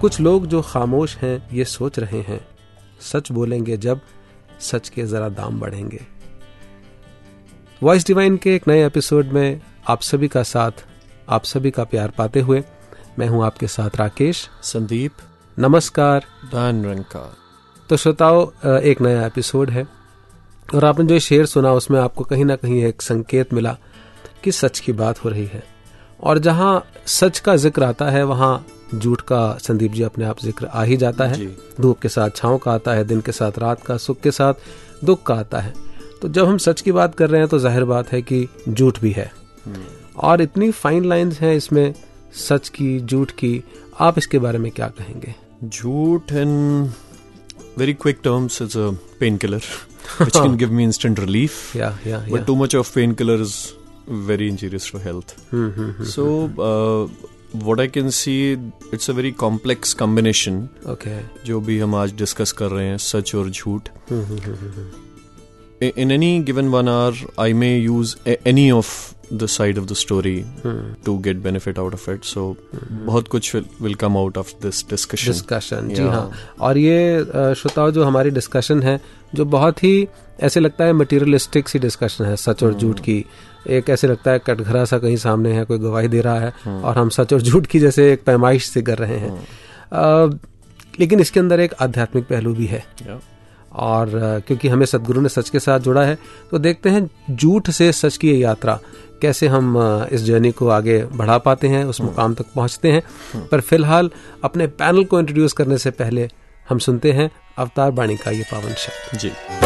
कुछ लोग जो खामोश हैं, ये सोच रहे हैं, सच बोलेंगे जब सच के जरा दाम बढ़ेंगे। वॉइस डिवाइन के एक नए एपिसोड में आप सभी का साथ आप सभी का प्यार पाते हुए मैं हूँ आपके साथ राकेश। संदीप। नमस्कार। दान रंग का तो श्रोताओ एक नया एपिसोड है और आपने जो शेर सुना उसमें आपको कहीं ना कहीं एक संकेत मिला कि सच की बात हो रही है। और जहाँ सच का ज़िक्र आता है वहाँ झूठ का संदीप जी अपने आप ज़िक्र आ ही जाता है। धूप के साथ छांव का आता है दिन के साथ रात का सुख के साथ दुख का आता है। तो जब हम सच की बात कर रहे हैं तो ज़ाहिर बात है कि झूठ भी है। और इतनी फाइन लाइंस हैं इसमें सच की झूठ की आप इसके बारे में क्या कहेंगे झूठ इन very quick terms is a painkiller which can give me instant relief या या but too much of painkiller is very injurious for health so uh, what i can see it's a very complex combination okay जो भी हम आज discuss कर रहे हैं सच और झूठ in any given one hour i may use a- any of the side of the story to get benefit out of it. So बहुत कुछ will, will come out of this discussion. Discussion जी हाँ. और ये श्रोताओ जो हमारी discussion है जो बहुत ही ऐसे लगता है मटेरियलिस्टिक सी डिस्कशन है सच और झूठ की। एक ऐसे लगता है कटघरा सा कहीं सामने है कोई गवाही दे रहा है और हम सच और झूठ की जैसे एक पैमाइश से कर रहे हैं। अ, लेकिन इसके अंदर एक आध्यात्मिक पहलू भी है। Yeah. और क्योंकि हमें सदगुरु ने सच के साथ जुड़ा है तो देखते हैं झूठ से सच की यात्रा कैसे हम इस जर्नी को आगे बढ़ा पाते हैं, उस मुकाम तक पहुँचते हैं। पर फ़िलहाल अपने पैनल को इंट्रोड्यूस करने से पहले हम सुनते हैं अवतार बाणी का ये पावन शब्द। जी।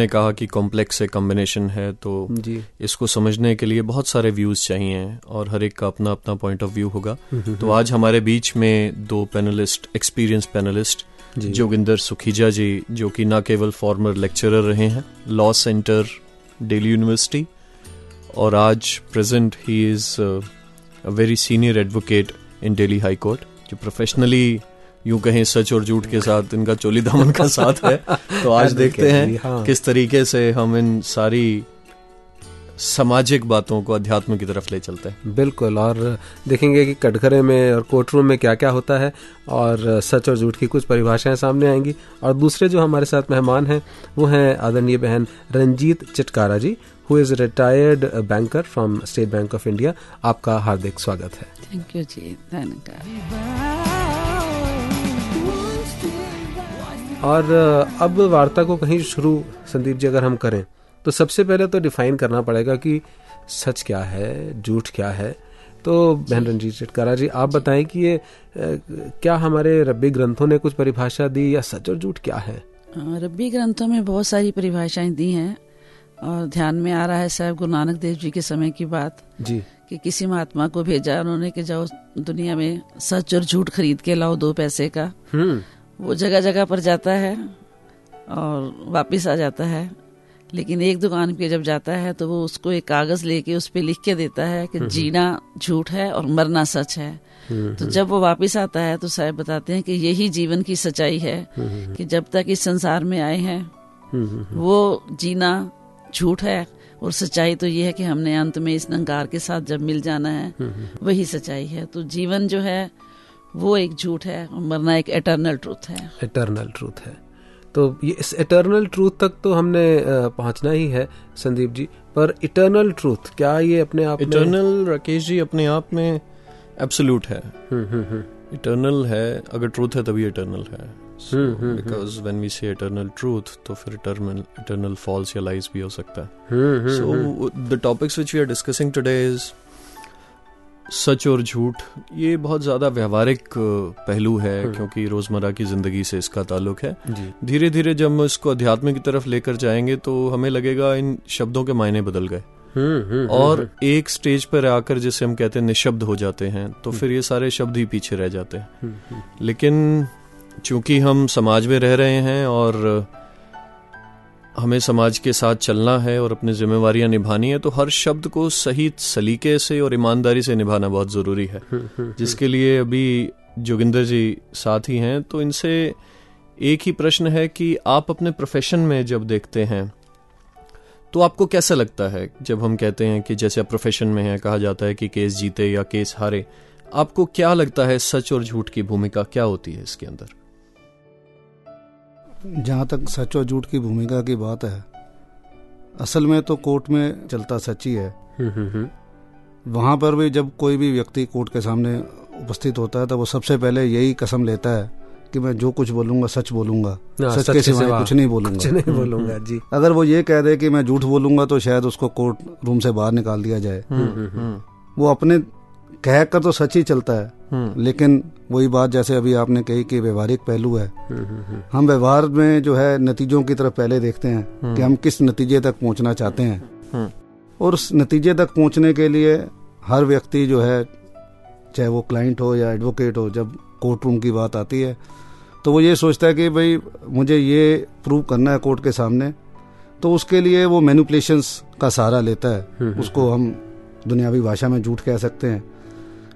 हमने कहा कि कॉम्प्लेक्स से कॉम्बिनेशन है तो जी। इसको समझने के लिए बहुत सारे व्यूज़ चाहिए और हर एक का अपना अपना पॉइंट ऑफ़ व्यू होगा। तो आज हमारे बीच में दो panelist experience panelist Joginder Sukhija ji जो कि न केवल फॉर्मर लेक्चरर रहे हैं लॉ सेंटर डेली यूनिवर्सिटी और आज present he is a very senior advocate in Delhi high court जो प्रोफेशनली यूँ कहें सच और झूठ के साथ इनका चोली दामन का साथ है। तो आज देखते हैं हाँ। किस तरीके से हम इन सारी सामाजिक बातों को अध्यात्म की तरफ़ ले चलते हैं। बिल्कुल और देखेंगे कि कटघरे में और कोर्ट रूम में क्या क्या होता है और सच और झूठ की कुछ परिभाषाएँ सामने आएँगी। और दूसरे जो हमारे साथ मेहमान हैं वो हैं आदरणीय बहन Ranjeet Chitkara ji who is retired banker from State Bank of India आपका हार्दिक स्वागत है। थैंक यू जी धन्यवाद। और अब वार्ता को कहीं शुरू संदीप जी अगर हम करें तो सबसे पहले तो डिफाइन करना पड़ेगा कि सच क्या है झूठ क्या है। तो बहन रंजीत चिटकारा जी आप बताएँ कि ये क्या हमारे रब्बी ग्रंथों ने कुछ परिभाषा दी या सच और झूठ क्या है? रब्बी ग्रंथों में बहुत सारी परिभाषाएँ दी हैं और ध्यान में आ रहा है साहब गुरु नानक देव जी के समय की बात जी। कि किसी महात्मा को भेजा उन्होंने कि जाओ दुनिया में सच और झूठ खरीद के लाओ दो पैसे का। हम्म। वो जगह जगह पर जाता है और वापिस आ जाता है। लेकिन एक दुकान पे जब जाता है तो वो उसको एक कागज़ लेके उस पर लिख के देता है कि जीना झूठ है और मरना सच है। तो जब वो वापस आता है तो साहब बताते हैं कि यही जीवन की सच्चाई है कि जब तक इस संसार में आए हैं वो जीना झूठ है और सच्चाई तो ये है कि हमने अंत में इस नंकार के साथ जब मिल जाना है वही सच्चाई है। तो जीवन जो है वो एक झूठ है मरना एक एटर्नल ट्रूथ है। इटर्नल ट्रूथ है। तो ये इस इटर्नल ट्रूथ तक तो हमने पहुँचना ही है संदीप जी। पर इटर्नल ट्रूथ क्या ये अपने आप इटर्नल राकेश जी अपने आप में एब्सोल्यूट है। हम्म, हम्म, हम्म, इटर्नल है अगर ट्रूथ है तभी इटर्नल है। Hmm, hmm, because when we say eternal truth तो फिर इटर्नल इटर्नल फॉल्स या लाइज भी हो सकता है। Hmm, hmm, so the topics which we are discussing today is सच और झूठ ये बहुत ज़्यादा व्यवहारिक पहलू है हम्म। क्योंकि रोज़मर्रा की ज़िंदगी से इसका ताल्लुक है। धीरे धीरे जब हम इसको अध्यात्म की तरफ़ लेकर जाएँगे तो हमें लगेगा इन शब्दों के मायने बदल गए। हम्म, हम्म, और एक स्टेज पर आकर जिसे हम कहते हैं निशब्द हो जाते हैं तो फिर ये सारे शब्द ही पीछे रह जाते हैं। लेकिन चूँकि हम समाज में रह रहे हैं और हमें समाज के साथ चलना है और अपनी जिम्मेवारियाँ निभानी है तो हर शब्द को सही सलीके से और ईमानदारी से निभाना बहुत ज़रूरी है। हम्म, हम्म, जिसके लिए अभी जोगिंदर जी साथ ही हैं तो इनसे एक ही प्रश्न है कि आप अपने प्रोफेशन में जब देखते हैं तो आपको कैसा लगता है? जब हम कहते हैं कि जैसे आप प्रोफेशन में हैं कहा जाता है कि केस जीते या केस हारे आपको क्या लगता है सच और झूठ की भूमिका क्या होती है इसके अंदर? जहाँ तक सच और झूठ की भूमिका की बात है असल में तो कोर्ट में चलता सच ही है। हम्म, हम्म, हम्म, वहाँ पर भी जब कोई भी व्यक्ति कोर्ट के सामने उपस्थित होता है तो वो सबसे पहले यही कसम लेता है कि मैं जो कुछ बोलूँगा सच बोलूँगा। हाँ, सच के सिवाय कुछ नहीं कुछ बोलूँगा नहीं बोलूँगा जी। अगर वो ये कह दे कि मैं झूठ बोलूँगा तो शायद उसको कोर्ट रूम से बाहर निकाल दिया जाए। वो अपने कह कर तो सच ही चलता है। हम्म, लेकिन वही बात जैसे अभी आपने कही कि व्यवहारिक पहलू है। हम्म, हम्म, हम व्यवहार में जो है नतीजों की तरफ़ पहले देखते हैं कि हम किस नतीजे तक पहुँचना चाहते हैं। और उस नतीजे तक पहुँचने के लिए हर व्यक्ति जो है चाहे वो क्लाइंट हो या एडवोकेट हो जब कोर्ट रूम की बात आती है तो वो ये सोचता है कि भाई मुझे ये प्रूव करना है कोर्ट के सामने तो उसके लिए वो मैनिपुलेशंस का सहारा लेता है। उसको हम दुनियावी भाषा में झूठ कह सकते हैं।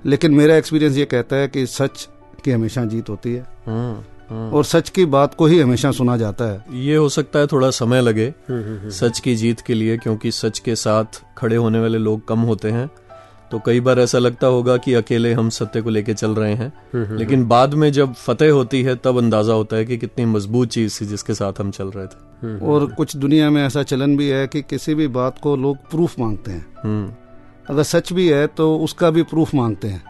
लेकिन मेरा एक्सपीरियंस ये कहता है कि सच की हमेशा जीत होती है। हम्म, हम्म। और सच की बात को ही हमेशा सुना जाता है। ये हो सकता है थोड़ा समय लगे हम्म, सच की जीत के लिए क्योंकि सच के साथ खड़े होने वाले लोग कम होते हैं। तो कई बार ऐसा लगता होगा कि अकेले हम सत्य को लेके चल रहे हैं। हम्म, लेकिन बाद में जब फतेह होती है तब अंदाज़ा होता है कि कितनी मज़बूत चीज़ थी जिसके साथ हम चल रहे थे। और कुछ दुनिया में ऐसा चलन भी है कि किसी भी बात को लोग प्रूफ मांगते हैं। हम्म। अगर सच भी है तो उसका भी प्रूफ मांगते हैं।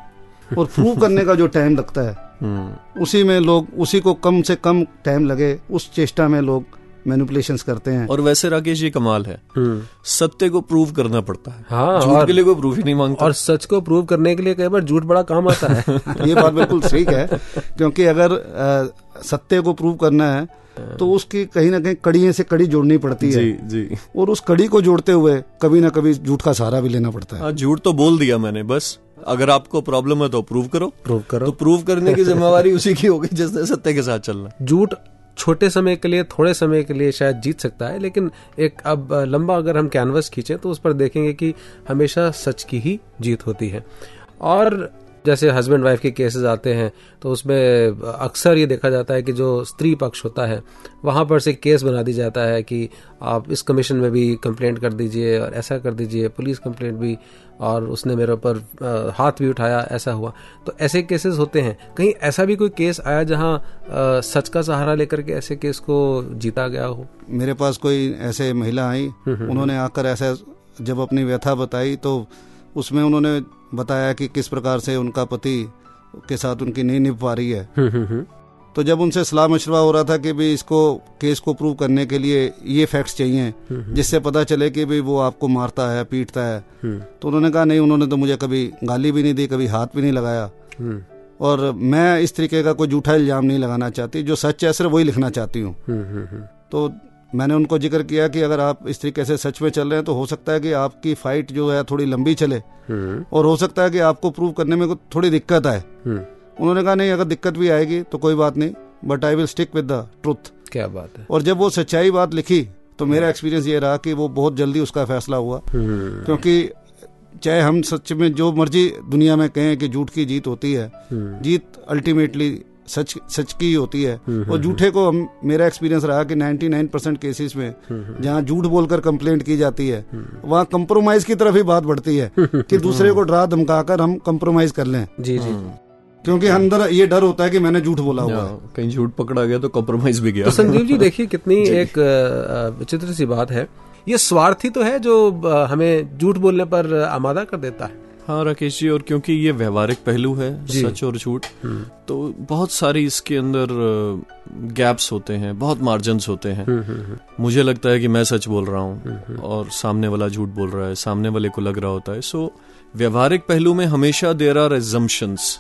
और प्रूफ करने का जो टाइम लगता है हम्म। उसी में लोग उसी को कम से कम टाइम लगे उस चेष्टा में लोग मैनिपुलेशंस करते हैं। और वैसे राकेश ये कमाल है। हम्म, सत्य को प्रूव करना पड़ता है। हाँ झूठ और के लिए कोई प्रूफ ही नहीं माँगता। और सच को प्रूव करने के लिए कई बार झूठ बड़ा काम आता है। ये बात बिल्कुल सही है क्योंकि अगर अ, सत्य को प्रूव करना है तो उसकी कहीं ना कहीं कड़ी से कड़ी जोड़नी पड़ती है। जी जी। और उस कड़ी को जोड़ते हुए कभी ना कभी झूठ का सहारा भी लेना पड़ता है। हाँ झूठ तो बोल दिया मैंने बस। अगर आपको प्रॉब्लम है तो प्रूव करो। प्रूव करो। तो प्रूव करने की जिम्मेवारी उसी की होगी जिसने सत्य के साथ चलना। झूठ छोटे समय के लिए, थोड़े समय के लिए शायद जीत सकता है, लेकिन एक अब लंबा अगर हम कैनवस खींचें तो उस पर देखेंगे कि हमेशा सच की ही जीत होती है। और जैसे हस्बैंड वाइफ के केसेस आते हैं तो उसमें अक्सर ये देखा जाता है कि जो स्त्री पक्ष होता है वहाँ पर से केस बना दी जाता है कि आप इस कमीशन में भी कंप्लेंट कर दीजिए और ऐसा कर दीजिए पुलिस कंप्लेंट भी और उसने मेरे ऊपर हाथ भी उठाया ऐसा हुआ। तो ऐसे केसेस होते हैं। कहीं ऐसा भी कोई केस आया जहाँ सच का सहारा लेकर के ऐसे केस को जीता गया हो? मेरे पास कोई ऐसे महिला आई उन्होंने आकर ऐसा जब अपनी व्यथा बताई तो उसमें उन्होंने बताया कि किस प्रकार से उनका पति के साथ उनकी नहीं निभ पा रही है। हम्म, हम्म, हम्म, तो जब उनसे सलाह मशवरा हो रहा था कि भाई इसको केस को प्रूव करने के लिए ये फैक्ट्स चाहिए जिससे पता चले कि भाई वो आपको मारता है पीटता है तो उन्होंने कहा नहीं उन्होंने तो मुझे कभी गाली भी नहीं दी कभी हाथ भी नहीं लगाया। और मैं इस तरीके का कोई झूठा इल्ज़ाम नहीं लगाना चाहती जो सच है सिर्फ़ वही लिखना चाहती हूँ। तो मैंने उनको ज़िक्र किया कि अगर आप इस तरीके से सच में चल रहे हैं तो हो सकता है कि आपकी फाइट जो है थोड़ी लंबी चले। हम्म, और हो सकता है कि आपको प्रूव करने में थोड़ी दिक्कत आए। हम्म, उन्होंने कहा नहीं अगर दिक्कत भी आएगी तो कोई बात नहीं but I will stick with the truth क्या बात है? और जब वो सच्चाई बात लिखी तो मेरा एक्सपीरियंस ये रहा कि वो बहुत जल्दी उसका फैसला हुआ। क्योंकि चाहे हम सच में जो मर्ज़ी दुनिया में कहें कि झूठ की जीत होती है जीत अल्टीमेटली सच सच की ही होती है। और झूठे को हम मेरा एक्सपीरियंस रहा कि 99 परसेंट केसेस में जहाँ झूठ बोलकर कंप्लेंट की जाती है वहाँ कंप्रोमाइज की तरफ़ ही बात बढ़ती है कि दूसरे को डरा धमकाकर हम कंप्रोमाइज कर लें। जी जी। क्योंकि अंदर ये डर होता है कि मैंने झूठ बोला हुआ है। कहीं झूठ पकड़ा गया तो कॉम्प्रोमाइज भी गया। तो संदीप जी देखिए कितनी एक विचित्र सी बात है। ये स्वार्थी तो है जो हमें झूठ बोलने पर आमादा कर देता है। हाँ राकेश जी और क्योंकि ये व्यवहारिक पहलू है सच और झूठ तो बहुत सारी इसके अंदर गैप्स होते हैं बहुत मार्जिन्स होते हैं। मुझे लगता है कि मैं सच बोल रहा हूँ और सामने वाला झूठ बोल रहा है सामने वाले को लग रहा होता है। सो व्यवहारिक पहलू में हमेशा देर आर एजम्पन्स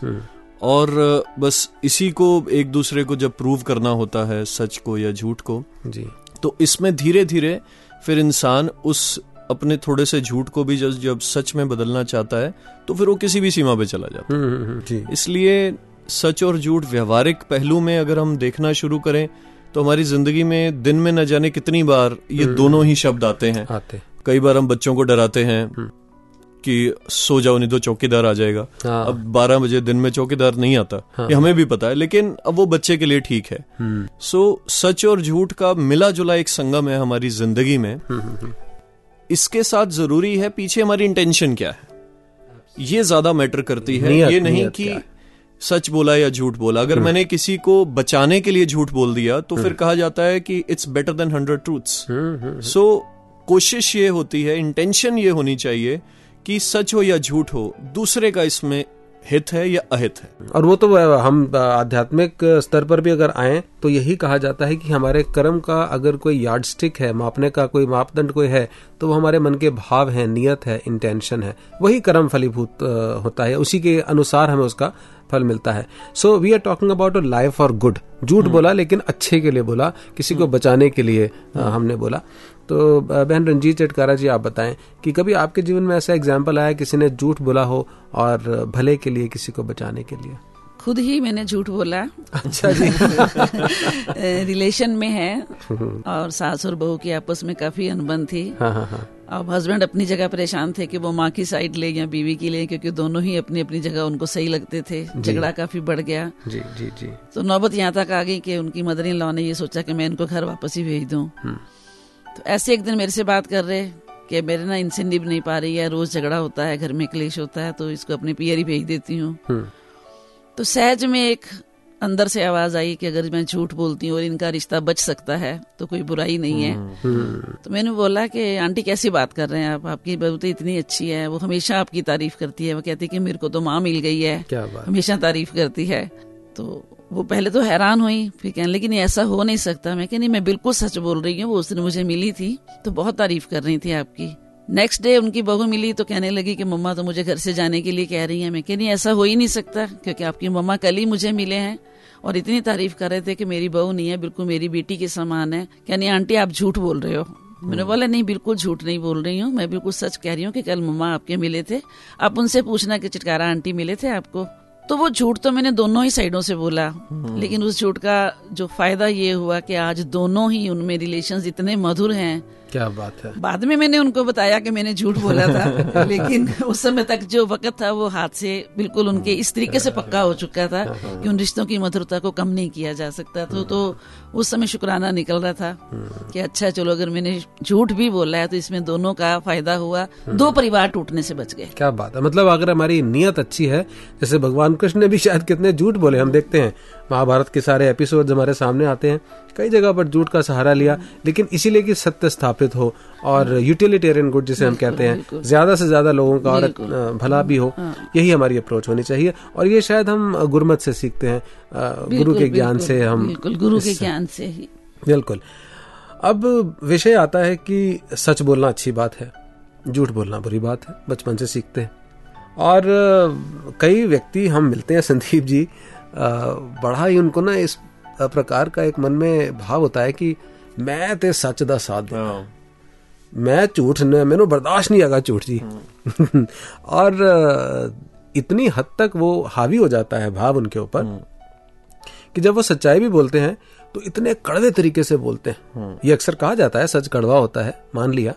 और बस इसी को एक दूसरे को जब प्रूव करना होता है सच को या झूठ को जी। तो इसमें धीरे धीरे फिर इंसान उस अपने थोड़े से झूठ को भी जब जब सच में बदलना चाहता है तो फिर वो किसी भी सीमा पे चला जाता है। हम्म, हम्म, हम्म, इसलिए सच और झूठ व्यवहारिक पहलू में अगर हम देखना शुरू करें तो हमारी ज़िंदगी में दिन में न जाने कितनी बार ये दोनों ही शब्द आते हैं। आते कई बार हम बच्चों को डराते हैं कि सो जाओ नहीं तो चौकीदार आ जाएगा। हाँ। अब 12 बजे दिन में चौकीदार नहीं आता। ये हमें भी पता है लेकिन अब वो बच्चे के लिए ठीक है। सो सच और झूठ का मिला जुला एक संगम है हमारी ज़िंदगी में। इसके साथ ज़रूरी है पीछे हमारी इंटेंशन क्या है? ये ज़्यादा मैटर करती है। नियत- ये नहीं नियत कि सच बोला या झूठ बोला। अगर मैंने किसी को बचाने के लिए झूठ बोल दिया तो फिर कहा जाता है कि it's better than hundred truths so कोशिश ये होती है इंटेंशन ये होनी चाहिए कि सच हो या झूठ हो दूसरे का इसमें हित है या अहित है? और वो तो हम आध्यात्मिक स्तर पर भी अगर आए तो यही कहा जाता है कि हमारे कर्म का अगर कोई यार्ड स्टिक है मापने का कोई मापदंड कोई है तो वो हमारे मन के भाव है नियत है इंटेंशन है। वही कर्म फलीभूत होता है उसी के अनुसार हमें उसका फल मिलता है। So we are talking about life for good झूठ बोला लेकिन अच्छे के लिए बोला किसी को बचाने के लिए हमने बोला। तो बहन रंजीत चटकारा जी आप बताएँ कि कभी आपके जीवन में ऐसा एग्ज़ाम्पल आया किसी ने झूठ बोला हो और भले के लिए किसी को बचाने के लिए? खुद ही मैंने झूठ बोला। अच्छा जी। रिलेशन में है और सास और बहू की आपस में काफ़ी अनबन थी। हाँ हाँ हाँ। अब हस्बैंड अपनी जगह परेशान थे कि वो माँ की साइड ले या बीवी की ले क्योंकि दोनों ही अपनी अपनी जगह उनको सही लगते थे। झगड़ा काफ़ी बढ़ गया। जी जी जी। तो नौबत यहाँ तक आ गई कि उनकी मदर इन लॉ ने ये सोचा कि मैं इनको घर वापस ही भेज दूँ। तो ऐसे एक दिन मेरे से बात कर रहे कि मेरे ना इनसे निभ नहीं पा रही है रोज झगड़ा होता है घर में क्लेश होता है तो इसको अपने पियर ही भेज देती हूँ। हम्म, तो सहज में एक अंदर से आवाज़ आई कि अगर मैं झूठ बोलती हूँ और इनका रिश्ता बच सकता है तो कोई बुराई नहीं है। हम्म, तो मैंने बोला कि आंटी कैसी बात कर रहे हैं आप? आपकी बहू तो इतनी अच्छी है वो हमेशा आपकी तारीफ़ करती है वो कहती है कि मेरे को तो माँ मिल गई है क्या बात। हमेशा तारीफ़ करती है। तो वो पहले तो हैरान हुई, फिर कहने लेकिन ऐसा हो नहीं सकता। मैं कि नहीं, मैं बिल्कुल सच बोल रही हूँ, वो उस दिन मुझे मिली थी तो बहुत तारीफ़ कर रही थी आपकी। नेक्स्ट डे उनकी बहू मिली तो कहने लगी कि मम्मा तो मुझे घर से जाने के लिए कह रही है। मैं कि नहीं, ऐसा हो ही नहीं सकता, क्योंकि आपकी मम्मा कल ही मुझे मिले हैं और इतनी तारीफ़ कर रहे थे कि मेरी बहू नहीं है, बिल्कुल मेरी बेटी के समान है। क्या नहीं, आंटी, आप झूठ बोल रहे हो। मैंने बोला, नहीं, बिल्कुल झूठ नहीं बोल रही हूँ, मैं बिल्कुल सच कह रही हूँ कि कल मम्मा आपके मिले थे। आप उनसे पूछना कि चिटकारा आंटी मिले थे आपको? तो वो झूठ तो मैंने दोनों ही साइडों से बोला। लेकिन उस झूठ का जो फ़ायदा ये हुआ कि आज दोनों ही उनमें रिलेशन इतने मधुर हैं क्या बात है? बाद में मैंने उनको बताया कि मैंने झूठ बोला था लेकिन उस समय तक जो वक्त था वो हाथ से बिल्कुल उनके इस तरीके से पक्का हो चुका था कि उन रिश्तों की मधुरता को कम नहीं किया जा सकता। तो तो उस समय शुक्राना निकल रहा था कि अच्छा चलो अगर मैंने झूठ भी बोला है तो इसमें दोनों का फ़ायदा हुआ। दो परिवार टूटने से बच गए। क्या बात है? मतलब अगर हमारी नियत अच्छी है जैसे भगवान कृष्ण ने भी शायद कितने झूठ बोले हम देखते हैं महाभारत के सारे एपिसोड हमारे सामने आते हैं। कई जगह पर जूट का सहारा लिया लेकिन इसीलिए कि सत्य स्थापित हो और यूटिलिटेरियन गुड जिसे हम कहते हैं ज़्यादा से ज़्यादा लोगों का और भला भी हो यही हमारी अप्रोच होनी चाहिए। और ये शायद हम गुरमत से सीखते हैं गुरु के ज्ञान से हम गुरु के ज्ञान से ही। बिल्कुल। अब विषय आता है कि सच बोलना अच्छी बात है झूठ बोलना बुरी बात है बचपन से सीखते हैं। और कई व्यक्ति हम मिलते हैं संदीप जी बड़ा ही उनको ना इस प्रकार का एक मन में भाव होता है कि मैं ते सच दा साथ देना। मैं झूठ न मैंने बर्दाश्त नहीं आगा झूठ जी। और इतनी हद तक वो हावी हो जाता है भाव उनके ऊपर कि जब वो सच्चाई भी बोलते हैं तो इतने कड़वे तरीके से बोलते हैं। ये अक्सर कहा जाता है सच कड़वा होता है मान लिया।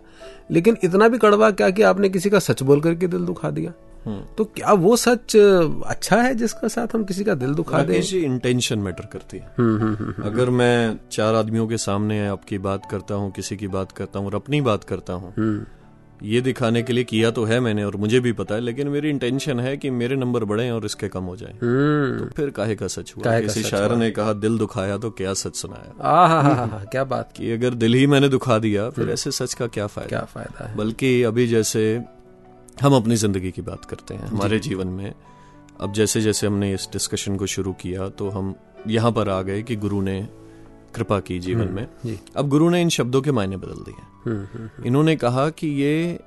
लेकिन इतना भी कड़वा क्या कि आपने किसी का सच बोल करके दिल दुखा दिया? तो क्या वो सच अच्छा है जिसका साथ हम किसी का दिल दुखा दें? इंटेंशन मैटर करती है। हम्म, हम्म, हम्म, अगर मैं चार आदमियों के सामने आपकी बात करता हूँ किसी की बात करता हूँ और अपनी बात करता हूँ ये दिखाने के लिए किया तो है मैंने और मुझे भी पता है लेकिन मेरी इंटेंशन है कि मेरे नंबर बढ़े और इसके कम हो जाए। तो फिर काहे का सच हुआ? का किसी शायर ने कहा दिल दुखाया तो क्या सच सुनाया? आहा क्या बात की अगर दिल ही मैंने दुखा दिया फिर ऐसे सच का क्या फ़ायदा? क्या फ़ायदा है? बल्कि अभी जैसे हम अपनी ज़िंदगी की बात करते हैं। हमारे जीवन में अब जैसे जैसे हमने इस डिस्कशन को शुरू किया तो हम यहाँ पर आ गए कि गुरु ने कृपा की जीवन में। जी। अब गुरु ने इन शब्दों के मायने बदल दिए हम्म, हम्म, इन्होंने कहा कि ये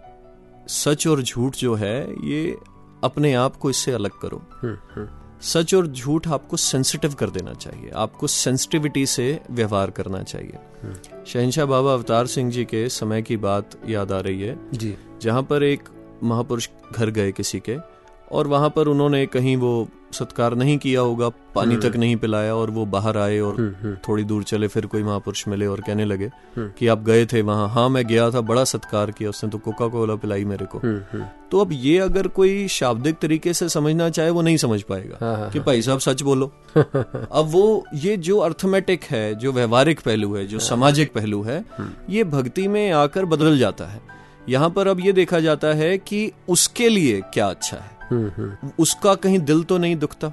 सच और झूठ जो है ये अपने आप को इससे अलग करो। हम्म, हम्म, सच और झूठ आपको सेंसिटिव कर देना चाहिए। आपको सेंसिटिविटी से व्यवहार करना चाहिए। शहनशाह बाबा अवतार सिंह जी के समय की बात याद आ रही है जी। जहाँ पर एक महापुरुष घर गए किसी के और वहाँ पर उन्होंने कहीं वो सत्कार नहीं किया होगा पानी तक नहीं पिलाया और वो बाहर आए और हम्म, हम्म, थोड़ी दूर चले फिर कोई महापुरुष मिले और कहने लगे हम्म। कि आप गए थे वहाँ। हाँ मैं गया था बड़ा सत्कार किया उसने तो कोका कोला पिलाई मेरे को। हम्म, हम्म, तो अब ये अगर कोई शाब्दिक तरीके से समझना चाहे वो नहीं समझ पाएगा हाँ, हाँ, कि भाई साहब सच बोलो। अब वो ये जो अर्थमेटिक है जो व्यवहारिक पहलू है जो हाँ। सामाजिक पहलू है ये भक्ति में आकर बदल जाता है। यहाँ पर अब ये देखा जाता है कि उसके लिए क्या अच्छा है। हम्म, हम्म, उसका कहीं दिल तो नहीं दुखता।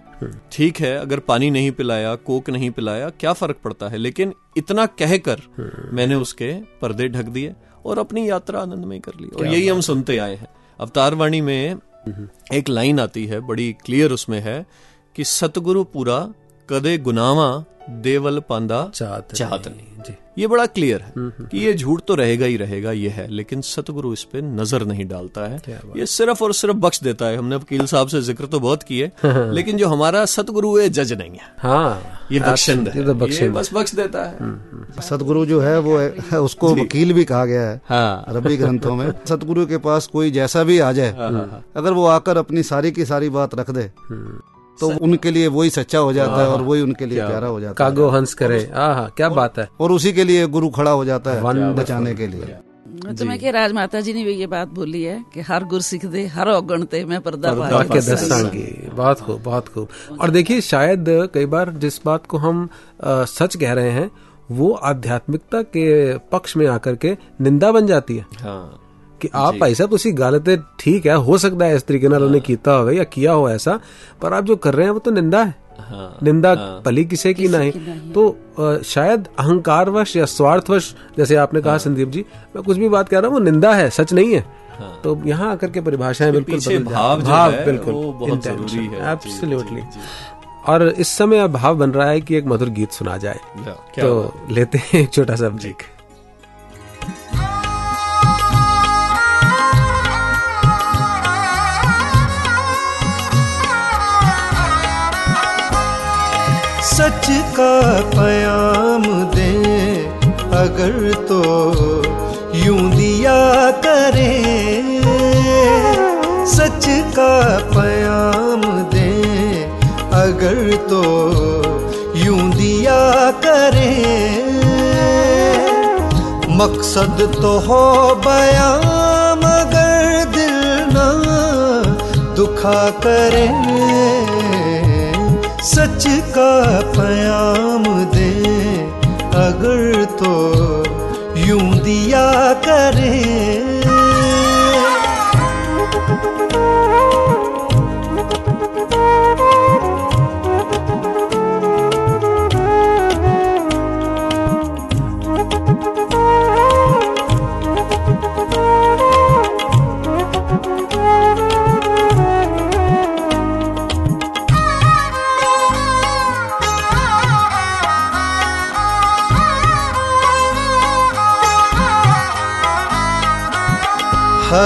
ठीक है अगर पानी नहीं पिलाया कोक नहीं पिलाया क्या फ़र्क पड़ता है? लेकिन इतना कहकर मैंने उसके पर्दे ढक दिए और अपनी यात्रा आनंद में कर ली। और यही हम सुनते आए हैं। अवतार वाणी में एक लाइन आती है बड़ी क्लियर उसमें है कि सतगुरु पूरा कदे गुनावा देवल पांदा चाहत चाहत नहीं। जी। ये बड़ा क्लियर है कि ये झूठ तो रहेगा ही रहेगा ये है लेकिन सतगुरु इस पे नज़र नहीं डालता है। ये सिर्फ़ और सिर्फ़ बख्श देता है। हमने वकील साहब से ज़िक्र तो बहुत किए लेकिन जो हमारा सतगुरु है जज नहीं है। हाँ। ये बख्शिंद है ये तो ये बस बख्श देता है। सतगुरु जो है वो है, उसको वकील भी कहा गया है हाँ। अरबी ग्रंथों में। सतगुरु के पास कोई जैसा भी आ जाए अगर वो आकर अपनी सारी की सारी बात रख दे तो उनके लिए वही सच्चा हो जाता है और वही उनके लिए प्यारा हो जाता है। कागो हंस करे। आहा क्या बात है। और उसी के लिए गुरु खड़ा हो जाता है. बचाने के लिए। तो मैं कि राजमाता जी ने भी ये बात बोली है कि हर गुर सिख दे हर औगण ते मैं पर्दा के दस सांगी बहुत खूब बहुत खूब। और देखिए शायद कई बार जिस बात को हम अ, सच कह रहे हैं वो आध्यात्मिकता के पक्ष में आकर के निंदा बन जाती है। हाँ। कि आप भाई साहब उसी गलत है ठीक है हो सकता है इस तरीके ਨਾਲ ਉਹਨੇ ਕੀਤਾ ਹੋਵੇ या किया हो ऐसा पर आप जो कर रहे हैं वो तो निंदा है हाँ निंदा भली किसे की नहीं तो अ, शायद अहंकारवश या स्वार्थवश जैसे आपने कहा संदीप जी मैं कुछ भी बात कह रहा हूँ वो निंदा है सच नहीं है तो यहाँ आकर के परिभाषाएं बिल्कुल पीछे बदल भाव जाती जो भाव है, बिल्कुल वो बहुत जरूरी है। जी, एब्सोल्युटली जी, जी। और इस समय अब भाव बन रहा है कि एक मधुर गीत सुना जाए या, क्या तो लेते हैं एक छोटा सा ब्रेक सच का पयाम दे। अगर तो यूँ दिया करे। सच का पयाम दे। अगर तो यूँ दिया करे। मकसद तो हो बयां मगर दिल ना दुखा करे। सच का पयाम दे। अगर तो यूँ दिया करे।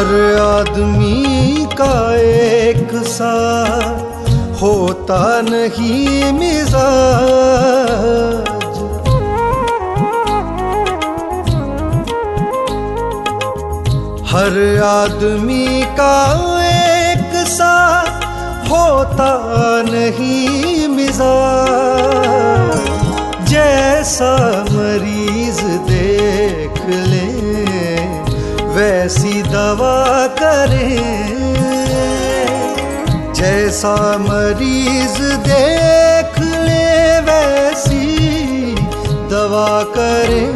हर आदमी का एक सा होता नहीं मिजाज। हर आदमी का एक सा होता नहीं मिजाज। जैसा मरीज़ देख ले वैसी दवा करें जैसा मरीज़ देख ले वैसी दवा करें।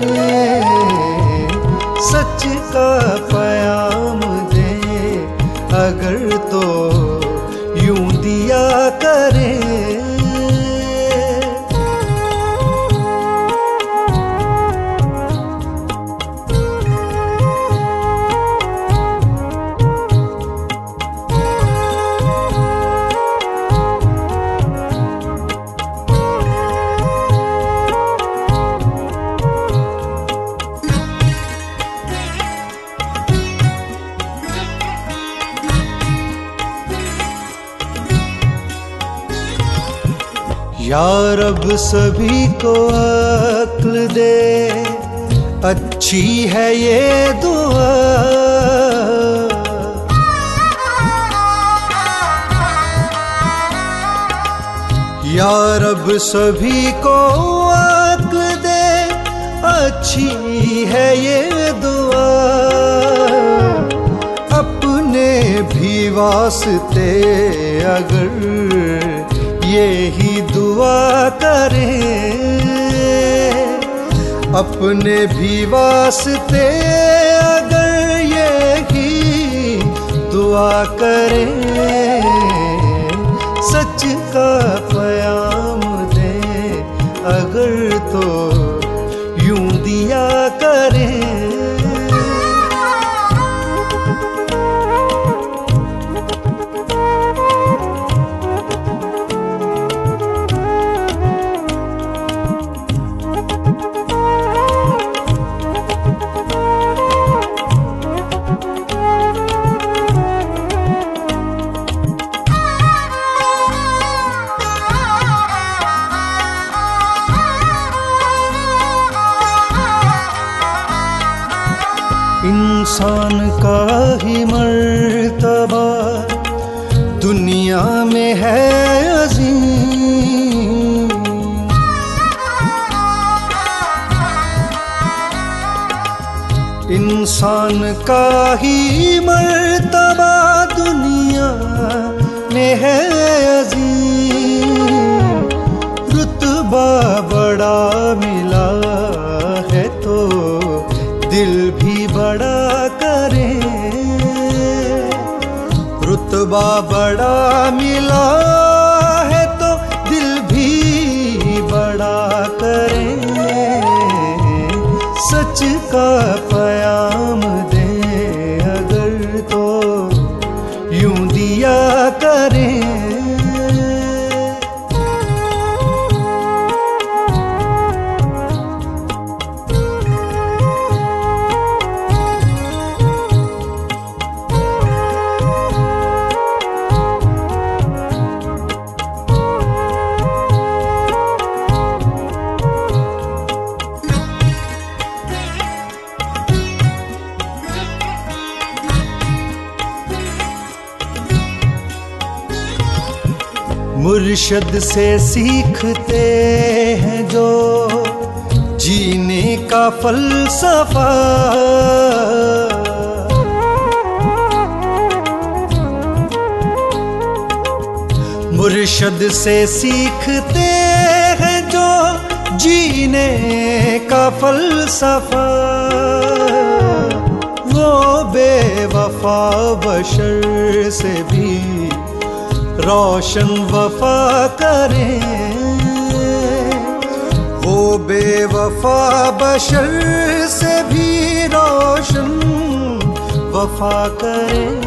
सच का यार अब सभी को अक्ल दे। अच्छी है ये दुआ। यार अब सभी को अक्ल दे। अच्छी है ये दुआ। अपने भी वास्ते अगर ये ही दुआ करें। अपने भी वास्ते अगर ये ही दुआ करें। सच का पयाम दे अगर का ही मर्तबा दुनिया में है अजीम। रुतबा बड़ा मिला है तो दिल भी बड़ा करे। रुतबा बड़ा मुर्शद से सीखते हैं जो जीने का फलसफा मुर्शद से सीखते हैं जो जीने का फलसफा वो बेवफा बशर से भी रोशन वफा करें। वो बेवफा बशर से भी रोशन वफा करें।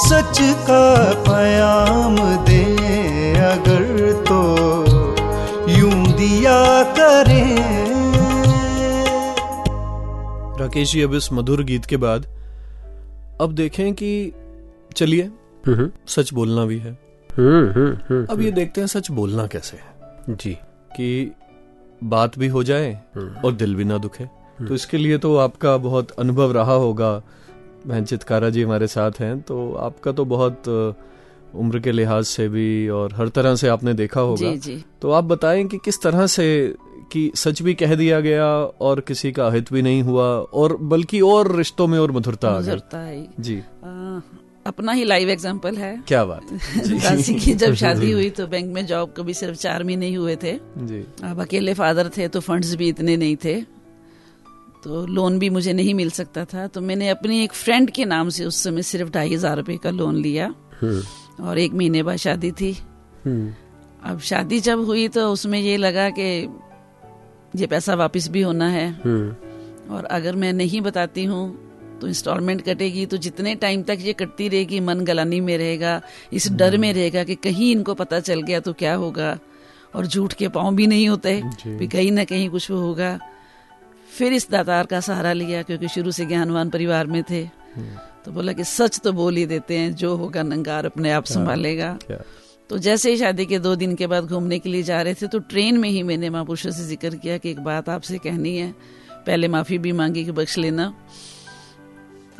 सच का पयाम दे अगर तो यूँ दिया करें। राकेश जी, अब इस मधुर गीत के बाद अब देखें कि चलिए सच बोलना भी है। हम्म हम्म हम्म अब ये देखते हैं सच बोलना कैसे है। जी। कि बात भी हो जाए और दिल भी ना दुखे। तो इसके लिए तो आपका बहुत अनुभव रहा होगा। बहन चितकारा जी हमारे साथ हैं तो आपका तो बहुत उम्र के लिहाज से भी और हर तरह से आपने देखा होगा। जी जी। तो आप बताएँ कि किस तरह से कि सच भी कह दिया गया और किसी का अहित भी नहीं हुआ और बल्कि और रिश्तों में और मधुरता आ गई। जी। आ, अपना ही लाइव एग्जांपल है। क्या बात है। दासी की जब शादी हुई तो बैंक में जॉब कभी सिर्फ़ चार महीने ही हुए थे। जी। अब अकेले फादर थे तो फंड्स भी इतने नहीं थे। तो लोन भी मुझे नहीं मिल सकता था। तो मैंने अपनी एक फ्रेंड के नाम से उस समय सिर्फ़ ढाई हज़ार रुपये का लोन लिया। और एक महीने बाद शादी थी। हम्म, अब शादी जब हुई तो उसमें ये लगा कि ये पैसा वापस भी होना है। हम्म, और अगर मैं नहीं बताती हूँ तो इंस्टॉलमेंट कटेगी तो जितने टाइम तक ये कटती रहेगी मन गलानी में रहेगा इस डर में रहेगा कि कहीं इनको पता चल गया तो क्या होगा? और झूठ के पाँव भी नहीं होते भी कहीं ना कहीं कुछ होगा। फिर इस दातार का सहारा लिया क्योंकि शुरू से ज्ञानवान परिवार में थे। तो बोला कि सच तो बोल ही देते हैं जो होगा नंगार अपने आप संभालेगा। तो जैसे ही शादी के दो दिन के बाद घूमने के लिए जा रहे थे तो ट्रेन में ही मैंने महापुरुषों से ज़िक्र किया कि एक बात आपसे कहनी है। पहले माफ़ी भी मांगी कि बख्श लेना।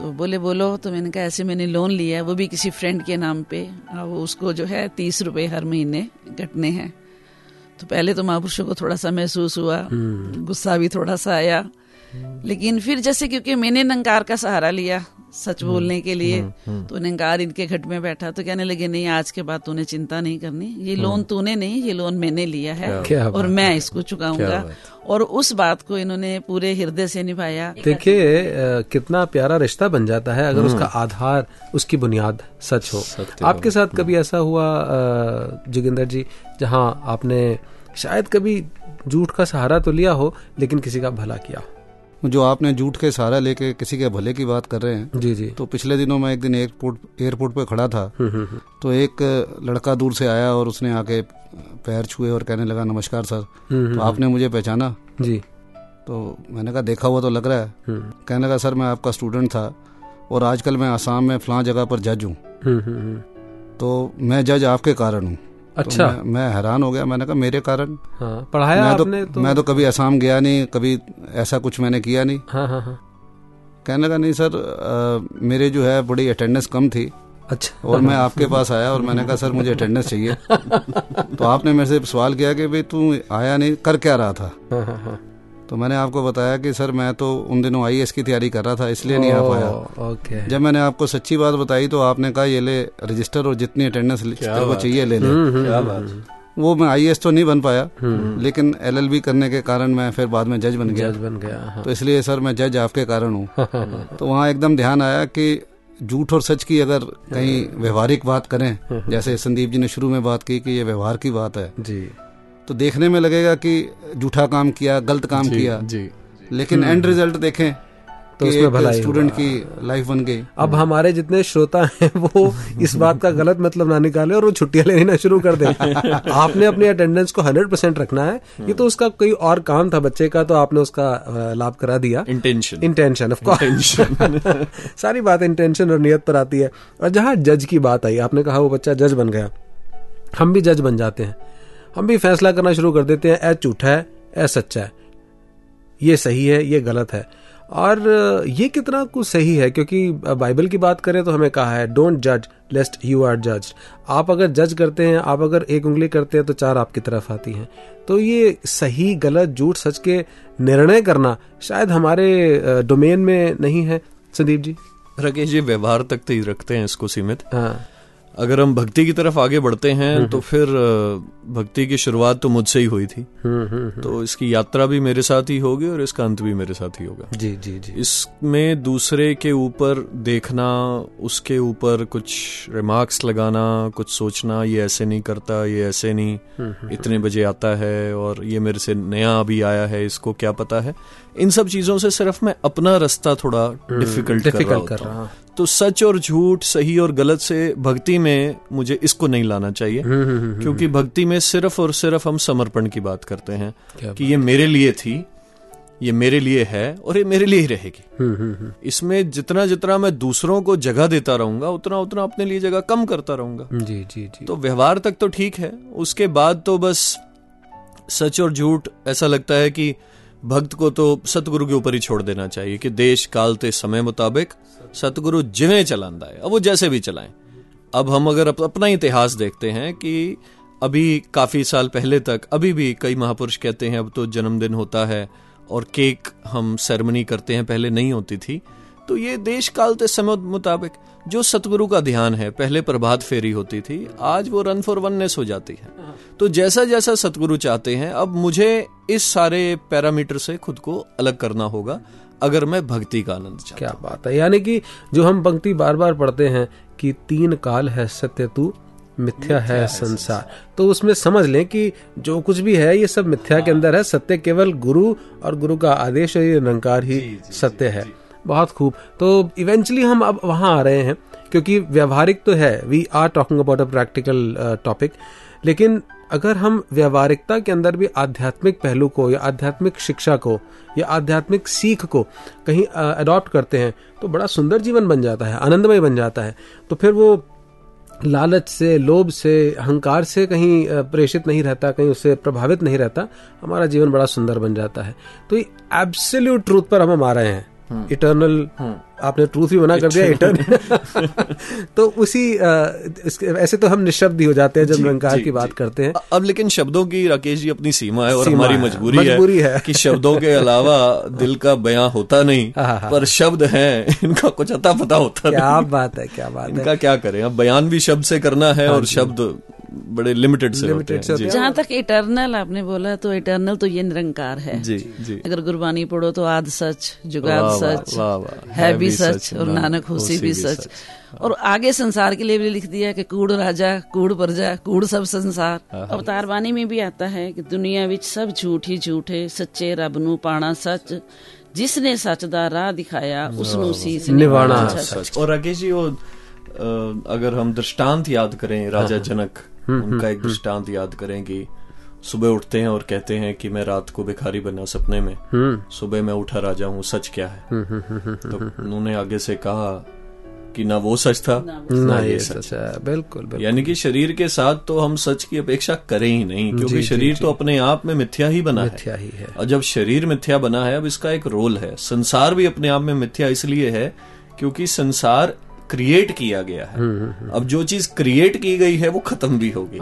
तो बोले बोलो तो मैंने कहा ऐसे मैंने लोन लिया है वो भी किसी फ्रेंड के नाम पे। और वो उसको जो है तीस रुपये हर महीने कटने हैं। तो पहले तो महापुरुषों को थोड़ा सा महसूस हुआ गुस्सा भी थोड़ा सा आया। लेकिन फिर जैसे क्योंकि मैंने नंकार का सहारा लिया सच बोलने के लिए। तो नंकार इनके घट में बैठा तो कहने लगे नहीं आज के बाद तूने चिंता नहीं करनी। ये लोन तूने नहीं ये लोन मैंने लिया है और मैं इसको चुकाऊँगा। और उस बात को इन्होंने पूरे हृदय से निभाया। देखिए कितना प्यारा रिश्ता बन जाता है अगर उसका आधार उसकी बुनियाद सच हो। आपके साथ कभी ऐसा हुआ जोगिंदर जी जहाँ आपने शायद कभी झूठ का सहारा तो लिया हो लेकिन किसी का भला किया हो? जो आपने झूठ के सहारा लेके किसी के भले की बात कर रहे हैं जी जी। तो पिछले दिनों मैं एक दिन एयरपोर्ट एयरपोर्ट पे खड़ा था। हम्म, हम्म, हम्म, तो एक लड़का दूर से आया और उसने आके पैर छुए और कहने लगा नमस्कार सर। तो आपने मुझे पहचाना? जी। तो मैंने कहा देखा हुआ तो लग रहा है। कहने लगा सर मैं आपका स्टूडेंट था और आजकल मैं आसाम में फलां जगह पर जज हूँ। तो मैं जज आपके कारण हूँ। तो अच्छा। मैं, मैं हैरान हो गया। मैंने कहा मेरे कारण? हाँ पढ़ाया मैं तो, आपने तो? मैं तो कभी असम गया नहीं कभी ऐसा कुछ मैंने किया नहीं। हाँ हाँ हाँ। कहने का नहीं सर आ, मेरे जो है बड़ी अटेंडेंस कम थी। अच्छा। और मैं आपके पास आया और मैंने कहा सर मुझे अटेंडेंस चाहिए। तो आपने मेरे से सवाल किया कि भाई तू आया नहीं कर क्या रहा था? हाँ हाँ हाँ। तो मैंने आपको बताया कि सर मैं तो उन दिनों आई की तैयारी कर रहा था इसलिए नहीं आ पाया। ओके। जब मैंने आपको सच्ची बात बताई तो आपने कहा ये ले रजिस्टर और जितनी अटेंडेंस को चाहिए ले ले। हम्म, क्या बात वो मैं आई तो नहीं बन पाया लेकिन एलएलबी करने के कारण मैं फिर बाद में जज बन गया। जज बन गया हाँ। तो इसलिए सर मैं जज आपके कारण हूँ। तो वहाँ एकदम ध्यान आया कि झूठ और सच की अगर कहीं व्यवहारिक बात करें जैसे संदीप जी ने शुरू में बात की कि ये व्यवहार की बात है। जी। तो देखने में लगेगा कि झूठा काम किया गलत काम जी, किया। जी। लेकिन एंड रिज़ल्ट देखें तो उसमें भलाई स्टूडेंट की लाइफ बन गई। अब हमारे जितने श्रोता हैं वो इस बात का गलत मतलब ना निकाले और वो छुट्टियाँ लेना शुरू कर दे। आपने अपनी अटेंडेंस को हंड्रेड परसेंट रखना है ये तो उसका कोई और काम था बच्चे का तो आपने उसका लाभ करा दिया। इंटेंशन इंटेंशन ऑफ़ कोर्स सारी बात इंटेंशन और नियत पर आती है। और जहाँ जज की बात आई आपने कहा वो बच्चा जज बन गया। हम भी जज बन जाते हैं। हम भी फैसला करना शुरू कर देते हैं ए झूठा है ए सच्चा है। ये सही है ये गलत है। और ये कितना कुछ सही है क्योंकि बाइबल की बात करें तो हमें कहा है डोंट जज लेस्ट यू आर जज आप अगर जज करते हैं आप अगर एक उंगली करते हैं तो चार आपकी तरफ़ आती हैं। तो ये सही गलत झूठ सच के निर्णय करना शायद हमारे डोमेन में नहीं है। संदीप जी? राकेश जी व्यवहार तक तो ही रखते हैं इसको सीमित। हाँ। अगर हम भक्ति की तरफ़ आगे बढ़ते हैं तो फिर भक्ति की शुरुआत तो मुझसे ही हुई थी। हम्म हम्म तो इसकी यात्रा भी मेरे साथ ही होगी और इसका अंत भी मेरे साथ ही होगा। जी जी जी। इसमें दूसरे के ऊपर देखना उसके ऊपर कुछ रिमार्क्स लगाना कुछ सोचना ये ऐसे नहीं करता ये ऐसे नहीं इतने बजे आता है और ये मेरे से नया अभी आया है इसको क्या पता है? इन सब चीज़ों से सिर्फ़ मैं अपना रास्ता थोड़ा डिफ़िकल्ट कर रहा कर हूँ। रहा तो सच और झूठ सही और गलत से भक्ति में मुझे इसको नहीं लाना चाहिए हम्म हम्म हम्म क्योंकि भक्ति में सिर्फ़ और सिर्फ़ हम समर्पण की बात करते हैं कि ये मेरे लिए थी ये मेरे लिए है और ये मेरे लिए ही रहेगी। हम्म हम्म हम्म। इसमें जितना जितना मैं दूसरों को जगह देता रहूँगा उतना उतना अपने लिए जगह कम करता रहूँगा। जी जी जी। तो व्यवहार तक तो ठीक है उसके बाद तो बस सच और झूठ ऐसा लगता है कि भक्त को तो सतगुरु के ऊपर ही छोड़ देना चाहिए कि देश काल ते समय मुताबिक सतगुरु जिन्हें चला है, अब वो जैसे भी चलाएँ। अब हम अगर अपना इतिहास देखते हैं कि अभी काफ़ी साल पहले तक, अभी भी कई महापुरुष कहते हैं, अब तो जन्मदिन होता है और केक हम सेरेमनी करते हैं, पहले नहीं होती थी। तो ये देश काल के समय मुताबिक जो सतगुरु का ध्यान है पहले प्रभात फेरी होती थी आज वो रन फॉर वननेस हो जाती है। तो जैसा जैसा सतगुरु चाहते हैं अब मुझे इस सारे पैरामीटर से खुद को अलग करना होगा अगर मैं भक्ति का आनंद चाहता क्या बात है। यानी कि जो हम पंक्ति बार बार पढ़ते हैं कि तीन काल है सत्य तू मिथ्या है संसार। तो उसमें समझ लें कि जो कुछ भी है ये सब मिथ्या के अंदर है। सत्य केवल गुरु और गुरु का आदेश और निरंकार ही सत्य है। बहुत खूब। तो इवेंचुअली हम अब वहाँ आ रहे हैं, क्योंकि व्यवहारिक तो है we are talking about a practical topic लेकिन अगर हम व्यवहारिकता के अंदर भी आध्यात्मिक पहलू को या आध्यात्मिक शिक्षा को या आध्यात्मिक सीख को कहीं अडॉप्ट करते हैं तो बड़ा सुंदर जीवन बन जाता है, आनंदमय बन जाता है। तो फिर वो लालच से, लोभ से, अहंकार से कहीं प्रेषित नहीं रहता, कहीं उससे प्रभावित नहीं रहता, हमारा जीवन बड़ा सुंदर बन जाता है। तो एब्सोल्यूट ट्रूथ पर हम हम आ रहे हैं। इटर्नल आपने ट्रूथ भी मना कर दिया इटर्नल तो उसी ऐसे तो हम निशब्द ही हो जाते हैं जब निरंकार की बात करते हैं। अब लेकिन शब्दों की राकेश जी अपनी सीमा है और हमारी है, मजबूरी, मजबूरी है। कि शब्दों के अलावा दिल का बयां होता नहीं पर शब्द हैं इनका कुछ अता पता होता क्या बात है क्या बात है। इनका क्या करें? अब बयान भी शब्द से करना है और शब्द बड़े लिमिटेड से होते Limited से हैं होते जी हैं। जहाँ तक इटर्नल आपने बोला तो इटर्नल तो ये निरंकार है जी जी अगर गुरबानी पढ़ो तो आद सच जुगाद वाह, वाह, सच वाह, वाह। है भी सच और नानक नानक होसी होसी भी भी सच सच। और आगे संसार के लिए भी लिख दिया कि कूड़ राजा कूड़ प्रजा कूड़ सब संसार अवतार बानी में भी आता है कि दुनिया विच सब झूठ ही झूठ है सच्चे रब ਨੂੰ ਪਾਣਾ ਸੱਚ ਜਿਸ ਨੇ ਸੱਚ ਦਾ ਰਾਹ ਦਿਖਾਇਆ ਉਸ ਨੂੰ ਸੀਸ ਨਿਵਾਣਾ ਨਿਵਾਣਾ सच और राकेश जी वो अ, अगर हम दृष्टांत याद करें राजा जनक उनका एक दृष्टांत याद करें कि सुबह उठते हैं और कहते हैं कि मैं रात को भिखारी बना सपने में। सुबह मैं उठा राजा हूँ सच क्या है? तो उन्होंने आगे से कहा कि ना वो सच था ना ना ये सच है। बिल्कुल बिल्कुल। यानी कि शरीर के साथ तो हम सच की अपेक्षा करें ही नहीं क्योंकि जी, शरीर जी, तो अपने आप में मिथ्या ही बना मिथ्या है ही है। और जब शरीर मिथ्या बना है अब इसका एक रोल है। संसार भी अपने आप में मिथ्या इसलिए है क्योंकि संसार क्रिएट किया गया है। अब जो चीज़ क्रिएट की गई है वो खत्म भी होगी।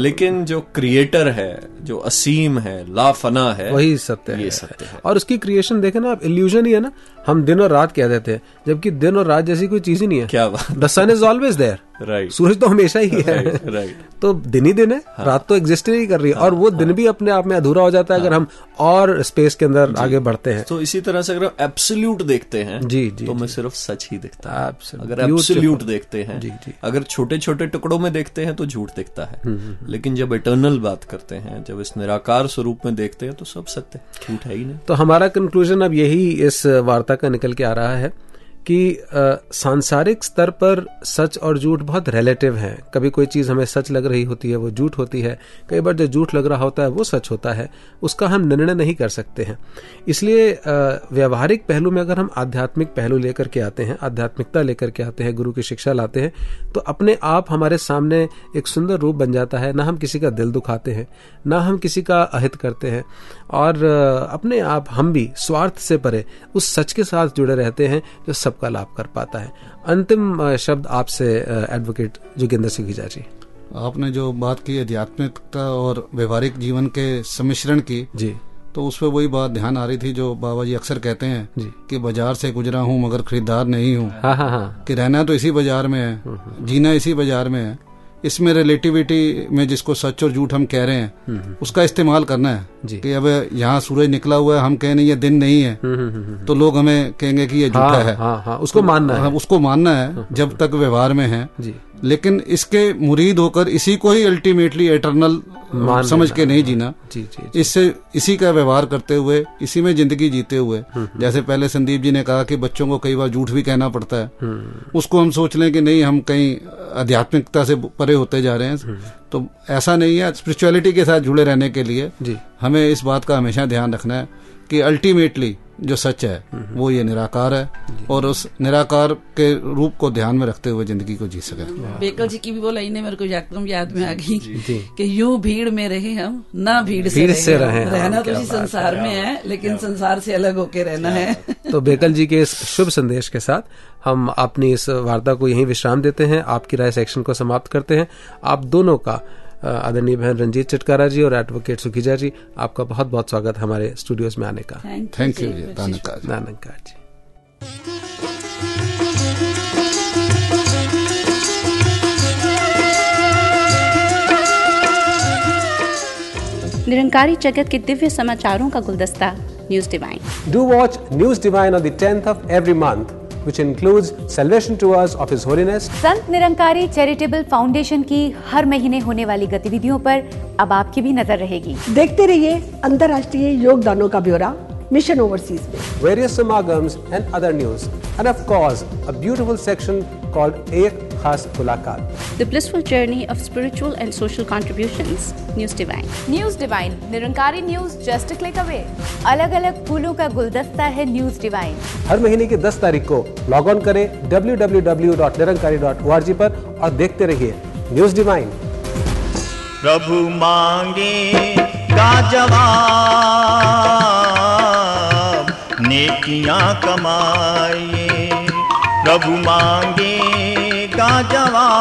लेकिन जो क्रिएटर है जो असीम है लाफना है वही सत्य है। सत्य है। और उसकी क्रिएशन देखे ना आप इल्यूजन ही है ना हम दिन और रात कह देते हैं जबकि दिन और रात जैसी कोई चीज़ ही नहीं है। क्या बात। The sun is always there right सूरज तो हमेशा ही है। राइट तो दिन ही दिन है हाँ। रात तो एग्जिस्ट ही नहीं कर रही। है हाँ, और वो दिन भी अपने आप में अधूरा हो जाता है अगर हम और स्पेस के अंदर आगे बढ़ते हैं। तो इसी तरह से अगर हम एब्सोल्यूट देखते हैं जी, जी, तो मैं सिर्फ़ सच ही दिखता है। अगर एब्सोल्यूट देखते हैं। अगर छोटे छोटे टुकड़ों में देखते हैं तो झूठ दिखता है। हम्म, लेकिन जब इटर्नल बात करते हैं जब इस निराकार स्वरूप में देखते हैं तो सब सत्य है, झूठ है ही नहीं। तो हमारा कंक्लूजन अब यही इस वार्ता का निकल के आ रहा है। कि सांसारिक स्तर पर सच और झूठ बहुत रिलेटिव है। कभी कोई चीज़ हमें सच लग रही होती है, वो झूठ होती है। कई बार जो झूठ लग रहा होता है, वो सच होता है। उसका हम निर्णय नहीं कर सकते हैं। इसलिए व्यवहारिक पहलू में अगर हम आध्यात्मिक पहलू लेकर के आते हैं, आध्यात्मिकता लेकर के आते हैं, गुरु की शिक्षा लाते हैं तो अपने आप हमारे सामने एक सुंदर रूप बन जाता है। ना हम किसी का दिल दुखाते हैं, ना हम किसी का अहित करते हैं। और अपने आप हम भी स्वार्थ से परे उस सच के साथ जुड़े रहते हैं, जो सबका लाभ कर पाता है। अंतिम शब्द आपसे एडवोकेट जोगिंदर सिंह जी आपने जो बात की अध्यात्मिकता और व्यवहारिक जीवन के सम्मिश्रण की जी। तो उस पर वही बात ध्यान आ रही थी जो बाबा जी अक्सर कहते हैं जी। कि बाज़ार से गुजरा हूँ मगर खरीदार नहीं हूँ। हाँ हाँ हाँ। कि रहना तो इसी बाज़ार में है जीना इसी बाज़ार में है। इसमें रिलेटिविटी में जिसको सच और झूठ हम कह रहे हैं उसका इस्तेमाल करना है जी। कि अब यहाँ सूरज निकला हुआ है हम कह नहीं ये दिन नहीं है। तो लोग हमें कहेंगे कि ये झूठा हाँ है। हाँ हाँ उसको मानना हाँ, है। उसको मानना है जब तक व्यवहार में है। जी। लेकिन इसके मुरीद होकर इसी को ही अल्टीमेटली एटर्नल समझ के नहीं जीना। जी जी जी। इससे इसी का व्यवहार करते हुए इसी में ज़िंदगी जीते हुए जैसे पहले संदीप जी ने कहा कि बच्चों को कई बार झूठ भी कहना पड़ता है। उसको हम सोच लें कि नहीं हम कहीं आध्यात्मिकता से परे होते जा रहे हैं। तो ऐसा नहीं है स्पिरिचुअलिटी के साथ जुड़े रहने के लिए जी। हमें इस बात का हमेशा ध्यान रखना है कि अल्टीमेटली जो सच है वो ये निराकार है और उस निराकार के रूप को ध्यान में रखते हुए ज़िंदगी को जी सके। बेकल जी की भी वो लाइनें मेरे को एकदम याद में आ गई कि यूँ भीड़ में रहे हम ना भीड़ से भीड़ रहे से रहें, रहना तो इसी संसार में है लेकिन संसार से अलग होके रहना है। तो बेकल जी के इस शुभ संदेश के साथ हम अपनी इस वार्ता को यहीं विश्राम देते हैं। आपकी राय सेक्शन को समाप्त करते हैं। आप दोनों का आदरणीय बहन रंजीत चिटकारा जी और एडवोकेट सुखीजा जी आपका बहुत बहुत स्वागत हमारे स्टूडियोज में आने का। थैंक यू जी धन्यवाद नानकार जी। निरंकारी जगत के दिव्य समाचारों का गुलदस्ता news divine do watch news divine on the 10th of every month, which includes salvation tours of His Holiness, Sant Nirankari charitable foundation की हर महीने होने वाली गतिविधियों पर अब आपकी भी नज़र रहेगी। देखते रहिए अंतर्राष्ट्रीय योगदानों का ब्यौरा। मिशन ओवरसीज में various samagams and other news, and of course, a beautiful section called Ek Khas Mulaqat. The blissful journey of spiritual and social contributions news divine news divine Nirankari news just click away अलग अलग फूलों का गुलदस्ता है news divine हर महीने की 10 तारीख को लॉग ऑन करें www.nirankari.org पर और देखते रहिए न्यूज़ डिवाइन प्रभु मांगे का जवाब। नेकियाँ कमाइए, प्रभु मांगे का जवाब।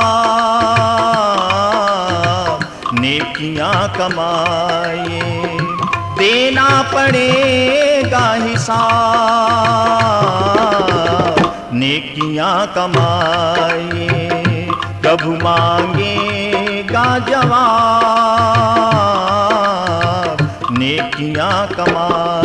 नेकियाँ कमाइए, देना पड़ेगा हिसाब। नेकियाँ कमाइए, प्रभु मांगेगा जवाब। नेकियाँ कमाइए।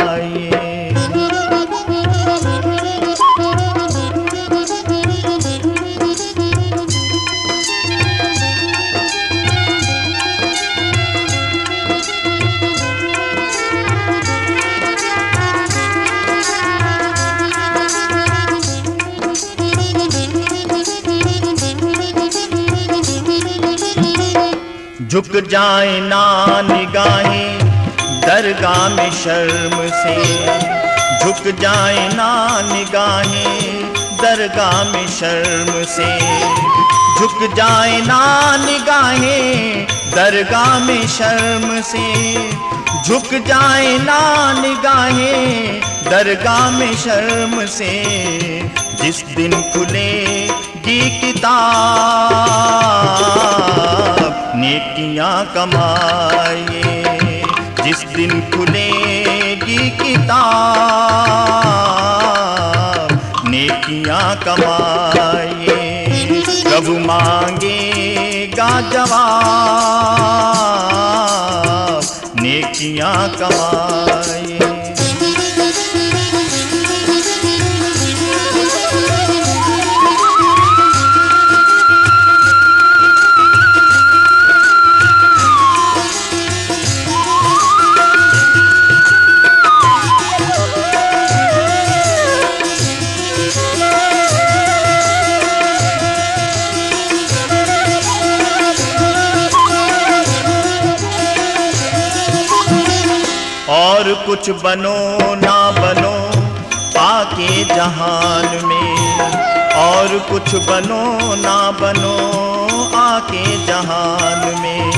झुक जाए ना निगाहें दरगाह में शर्म से। झुक जाए ना निगाहें दरगाह में शर्म से। झुक जाए ना निगाहें दरगाह में शर्म से। झुक जाए ना निगाहें दरगाह में शर्म से। जिस दिन खुलेगी किताब नेकियाँ कमाए जिस दिन खुलेगी किताब नेकियाँ कमाए मांगे मांगेगा जवाब नेकियाँ कमाए और कुछ बनो ना बनो, पाके जहान में। और कुछ बनो ना बनो, आके जहान में।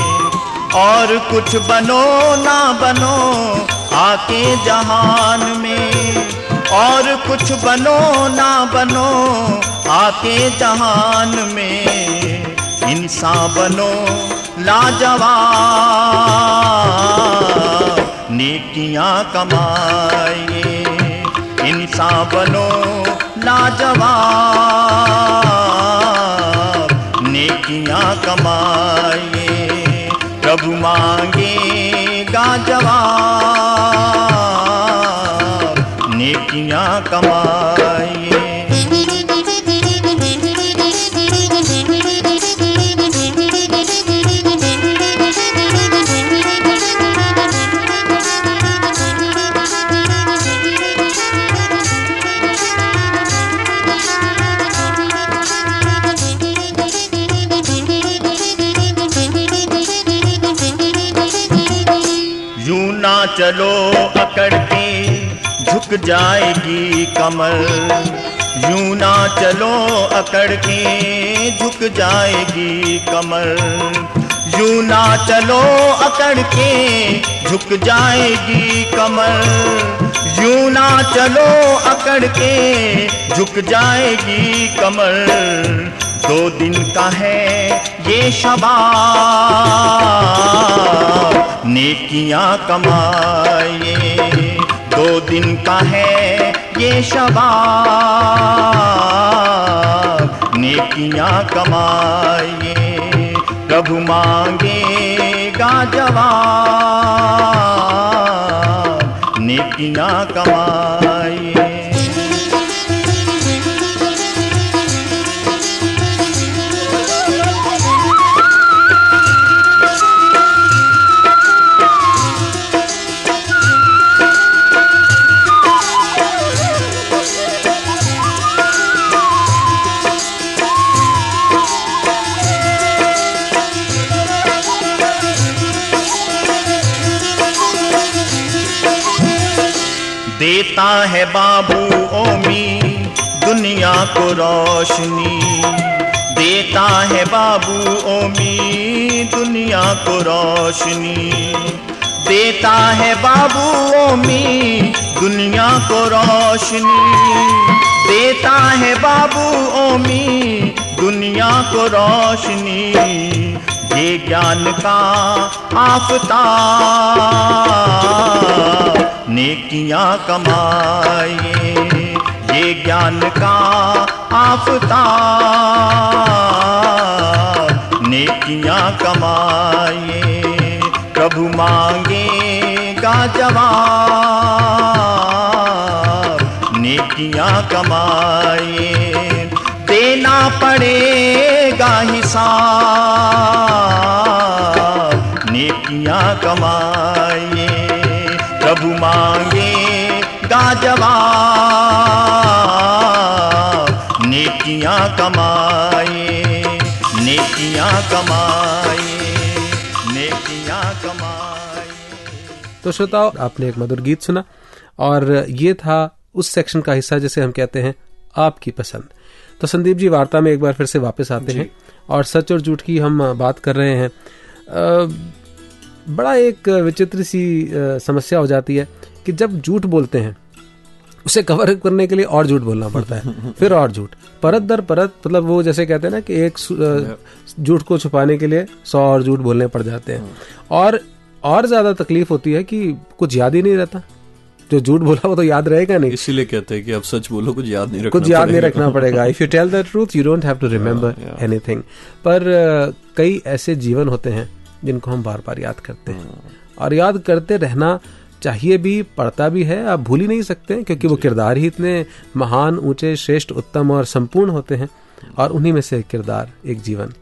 और कुछ बनो ना बनो, आके जहान में। और कुछ बनो ना बनो, आके जहान में। इंसान बनो, लाजवाब। नेकियाँ कमाए इंसान बनो लाजवाब नेकियाँ कमाए प्रभु मांगे जवाब नेकियाँ कमाए यूँ ना चलो अकड़ के झुक जाएगी कमर यूँ ना चलो अकड़ के, झुक जाएगी कमर यूँ ना चलो अकड़ के, झुक जाएगी कमर यूँ ना चलो अकड़ के, झुक जाएगी कमर दो दिन का है शबा नेकियाँ कमाए दो दिन का है ये शबा नेकियाँ कमाए प्रभु मांगेगा जवाब। नेकियाँ कमाए देता है बाबू ओमी, दुनिया को रोशनी। देता है बाबू ओमी, दुनिया को रोशनी। देता है बाबू ओमी, दुनिया को रोशनी। देता है बाबू ओमी, दुनिया को रोशनी। ये ज्ञान का आफताब नेकियाँ कमाए, ये ज्ञान का आफताब नेकियाँ कमाए, प्रभु मांगेगा जवाब। नेकियाँ कमाए, देना पड़ेगा हिसाब। कमाए प्रभु मांगेगा जवाब। नेकियाँ कमाए नेकियाँ कमाए नेकियाँ कमाए तो श्रोताओ आपने एक मधुर गीत सुना और ये था उस सेक्शन का हिस्सा जिसे हम कहते हैं आपकी पसंद। तो संदीप जी वार्ता में एक बार फिर से वापस आते हैं और सच और झूठ की हम बात कर रहे हैं। अ, बड़ा एक विचित्र सी समस्या हो जाती है कि जब झूठ बोलते हैं उसे कवर करने के लिए और झूठ बोलना पड़ता है फिर और झूठ। परत दर परत मतलब वो जैसे कहते हैं ना कि एक झूठ को छुपाने के लिए सौ और झूठ बोलने पड़ जाते हैं। और और ज़्यादा तकलीफ़ होती है कि कुछ याद ही नहीं रहता। जो झूठ बोला वो तो याद रहेगा नहीं। इसीलिए कहते हैं कि अब सच बोलो कुछ याद नहीं रखना कुछ याद नहीं रखना पड़ेगा। If you tell the truth you don't have to remember. Anything पर कई ऐसे जीवन होते हैं जिनको हम बार बार याद करते हैं। और याद करते रहना चाहिए भी पड़ता भी है आप भूल ही नहीं सकते क्योंकि वो किरदार ही इतने महान ऊँचे श्रेष्ठ उत्तम और संपूर्ण होते हैं। और उन्हीं में से एक किरदार एक जीवन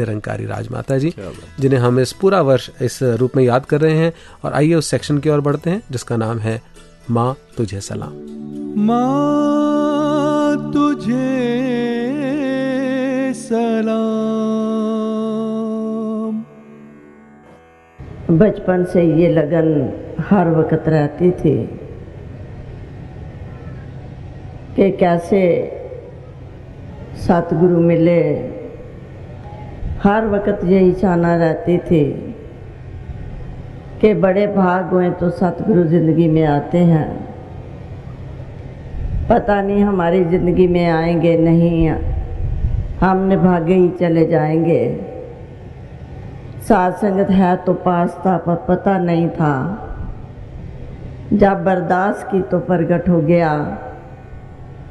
निरंकारी राजमाता जी जिन्हें हम इस पूरा वर्ष इस रूप में याद कर रहे हैं। और आइए उस सेक्शन की ओर बढ़ते हैं जिसका नाम है माँ तुझे सलाम। माँ तुझे सलाम। बचपन से ये लगन हर वक्त रहती थी कि कैसे सतगुरु मिले। हर वक्त यही चाहना रहती थी कि बड़े भाग हुए तो सतगुरु ज़िंदगी में आते हैं। पता नहीं हमारी ज़िंदगी में आएँगे नहीं हमने भागे ही चले जाएँगे। सात संगत है तो पास था पर पता नहीं था। जब बर्दाश्त की तो प्रगट हो गया।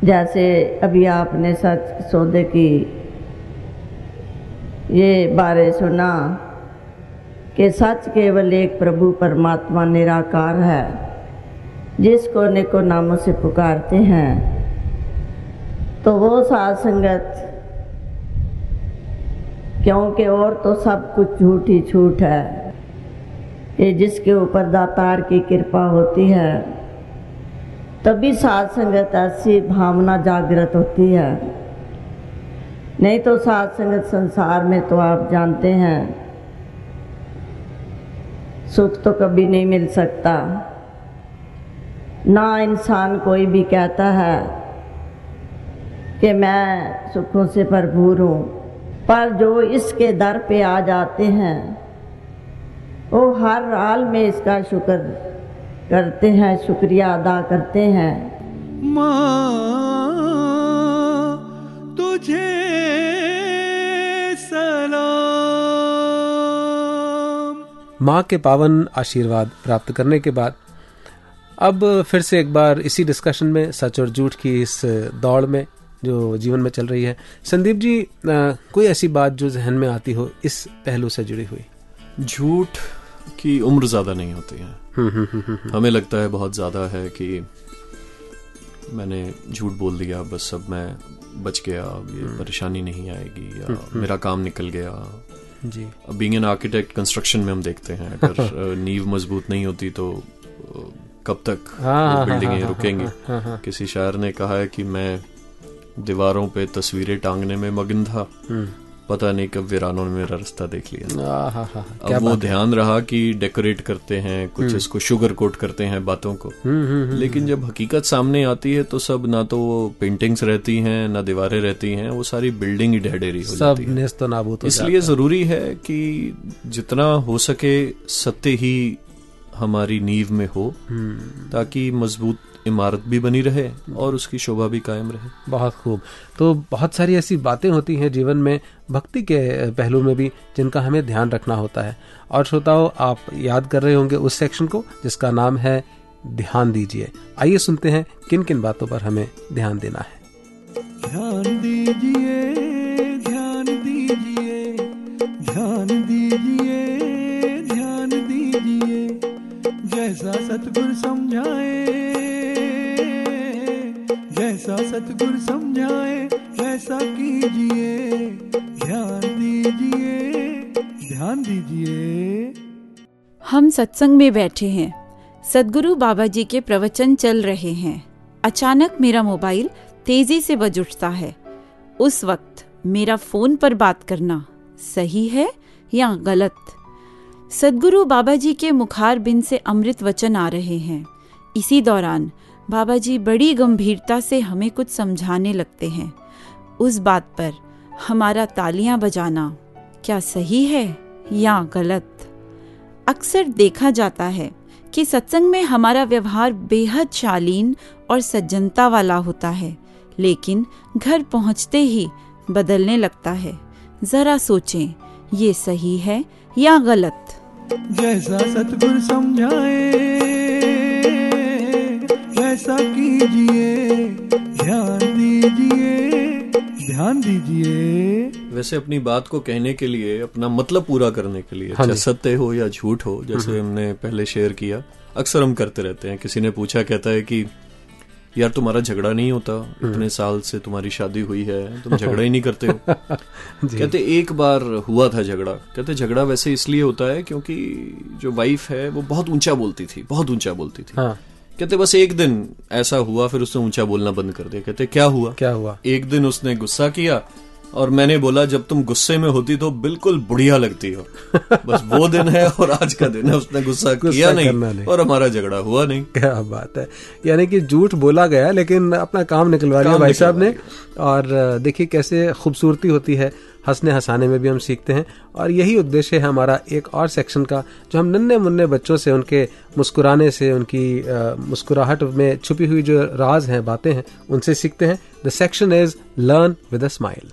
जैसे अभी आपने सच सौदे की, ये बारे सुना कि सच केवल एक प्रभु परमात्मा निराकार है, जिसको अनेकों नामों से पुकारते हैं। तो वो सात संगत क्योंकि और तो सब कुछ झूठ ही झूठ है। ये जिसके ऊपर दातार की कृपा होती है, तभी सात संगत ऐसी भावना जागृत होती है। नहीं तो सात संगत संसार में तो आप जानते हैं, सुख तो कभी नहीं मिल सकता। ना इंसान कोई भी कहता है कि मैं सुखों से भरपूर हूँ। पर जो इसके दर पे आ जाते हैं वो हर हाल में इसका शुक्र करते हैं शुक्रिया अदा करते हैं। माँ तुझे सलाम। माँ के पावन आशीर्वाद प्राप्त करने के बाद अब फिर से एक बार इसी डिस्कशन में सच और झूठ की इस दौड़ में जो जीवन में चल रही है। संदीप जी अ, कोई ऐसी बात जो जहन में आती हो इस पहलू से जुड़ी हुई? झूठ की उम्र ज़्यादा नहीं होती है। हम्म, हम्म, हम्म। हमें लगता है बहुत ज़्यादा है कि मैंने झूठ बोल दिया बस अब मैं बच गया अब ये परेशानी नहीं आएगी या। मेरा काम निकल गया। जी। अब बीइंग एन आर्किटेक्ट कंस्ट्रक्शन में हम देखते हैं अगर नींव मज़बूत नहीं होती तो कब तक बिल्डिंगें हाँ, रुकेंगी? हाँ, हाँ, हाँ। किसी शायर ने कहा है कि मैं दीवारों पे तस्वीरें टांगने में मगन था। हम्म। पता नहीं कब वीरानों ने मेरा रास्ता देख लिया। हा, हा, अब वो ध्यान रहा कि डेकोरेट करते हैं कुछ हम्म। इसको शुगर कोट करते हैं बातों को। हम्म, लेकिन जब हकीकत सामने आती है तो सब ना तो वो पेंटिंग्स रहती हैं ना दीवारें रहती हैं वो सारी बिल्डिंग ही ढहढेरी हो सब जाती है। नेस्त नाबूद इसलिए ज़रूरी है कि जितना हो सके सत्य ही हमारी नींव में हो। ताकि मज़बूत इमारत भी बनी रहे और उसकी शोभा भी कायम रहे। बहुत खूब। तो बहुत सारी ऐसी बातें होती हैं जीवन में भक्ति के पहलू में भी जिनका हमें ध्यान रखना होता है। और श्रोताओं आप याद कर रहे होंगे उस सेक्शन को जिसका नाम है ध्यान दीजिए। आइए सुनते हैं किन किन बातों पर हमें ध्यान देना है। ध्यान दीजिए ध्यान दीजिए ध्यान दीजिए ध्यान दीजिए। जैसा सतगुरु समझाए जैसा सतगुरु समझाए वैसा कीजिए, ध्यान दीजिए ध्यान दीजिए। हम सत्संग में बैठे हैं। सदगुरु बाबा जी के प्रवचन चल रहे हैं। अचानक मेरा मोबाइल तेज़ी से बज उठता है। उस वक्त मेरा फ़ोन पर बात करना सही है या गलत? सदगुरु बाबा जी के मुखार बिन से अमृत वचन आ रहे हैं। इसी दौरान बाबा जी बड़ी गंभीरता से हमें कुछ समझाने लगते हैं। उस बात पर, हमारा तालियाँ बजाना, क्या सही है या गलत? अक्सर देखा जाता है कि सत्संग में हमारा व्यवहार बेहद शालीन और सज्जनता वाला होता है, लेकिन घर पहुँचते ही बदलने लगता है। जरा सोचें, ये सही है या गलत? जैसा सतगुरु समझाए वैसा कीजिए ध्यान दीजिए ध्यान दीजिए। वैसे अपनी बात को कहने के लिए अपना मतलब पूरा करने के लिए हाँ चाहे सत्य हो या झूठ हो जैसे हम्म। हमने पहले शेयर किया अक्सर हम करते रहते हैं। किसी ने पूछा कहता है कि यार तुम्हारा झगड़ा नहीं होता हम्म। इतने साल से तुम्हारी शादी हुई है तुम झगड़ा ही नहीं करते हो। कहते एक बार हुआ था झगड़ा। कहते झगड़ा वैसे इसलिए होता है क्योंकि जो वाइफ है वो बहुत ऊँचा बोलती थी बहुत ऊँचा बोलती थी। हाँ। कहते बस एक दिन ऐसा हुआ फिर उसने ऊँचा बोलना बंद कर दिया। कहते क्या हुआ? क्या हुआ? एक दिन उसने गुस्सा किया और मैंने बोला जब तुम गुस्से में होती तो बिल्कुल बुढ़िया लगती हो। बस वो दिन है और आज का दिन है। उसने गुस्सा किया करना नहीं, नहीं। और हमारा झगड़ा हुआ नहीं। क्या बात है। यानी कि झूठ बोला गया लेकिन अपना काम निकलवा लिया भाई साहब ने। और देखिए कैसे खूबसूरती होती है। हंसने हंसाने में भी हम सीखते हैं। और यही उद्देश्य है हमारा एक और सेक्शन का, जो हम नन्हे मुन्ने बच्चों से, उनके मुस्कुराने से, उनकी मुस्कुराहट में छुपी हुई जो राज हैं, बातें हैं, उनसे सीखते हैं। The section is learn with a smile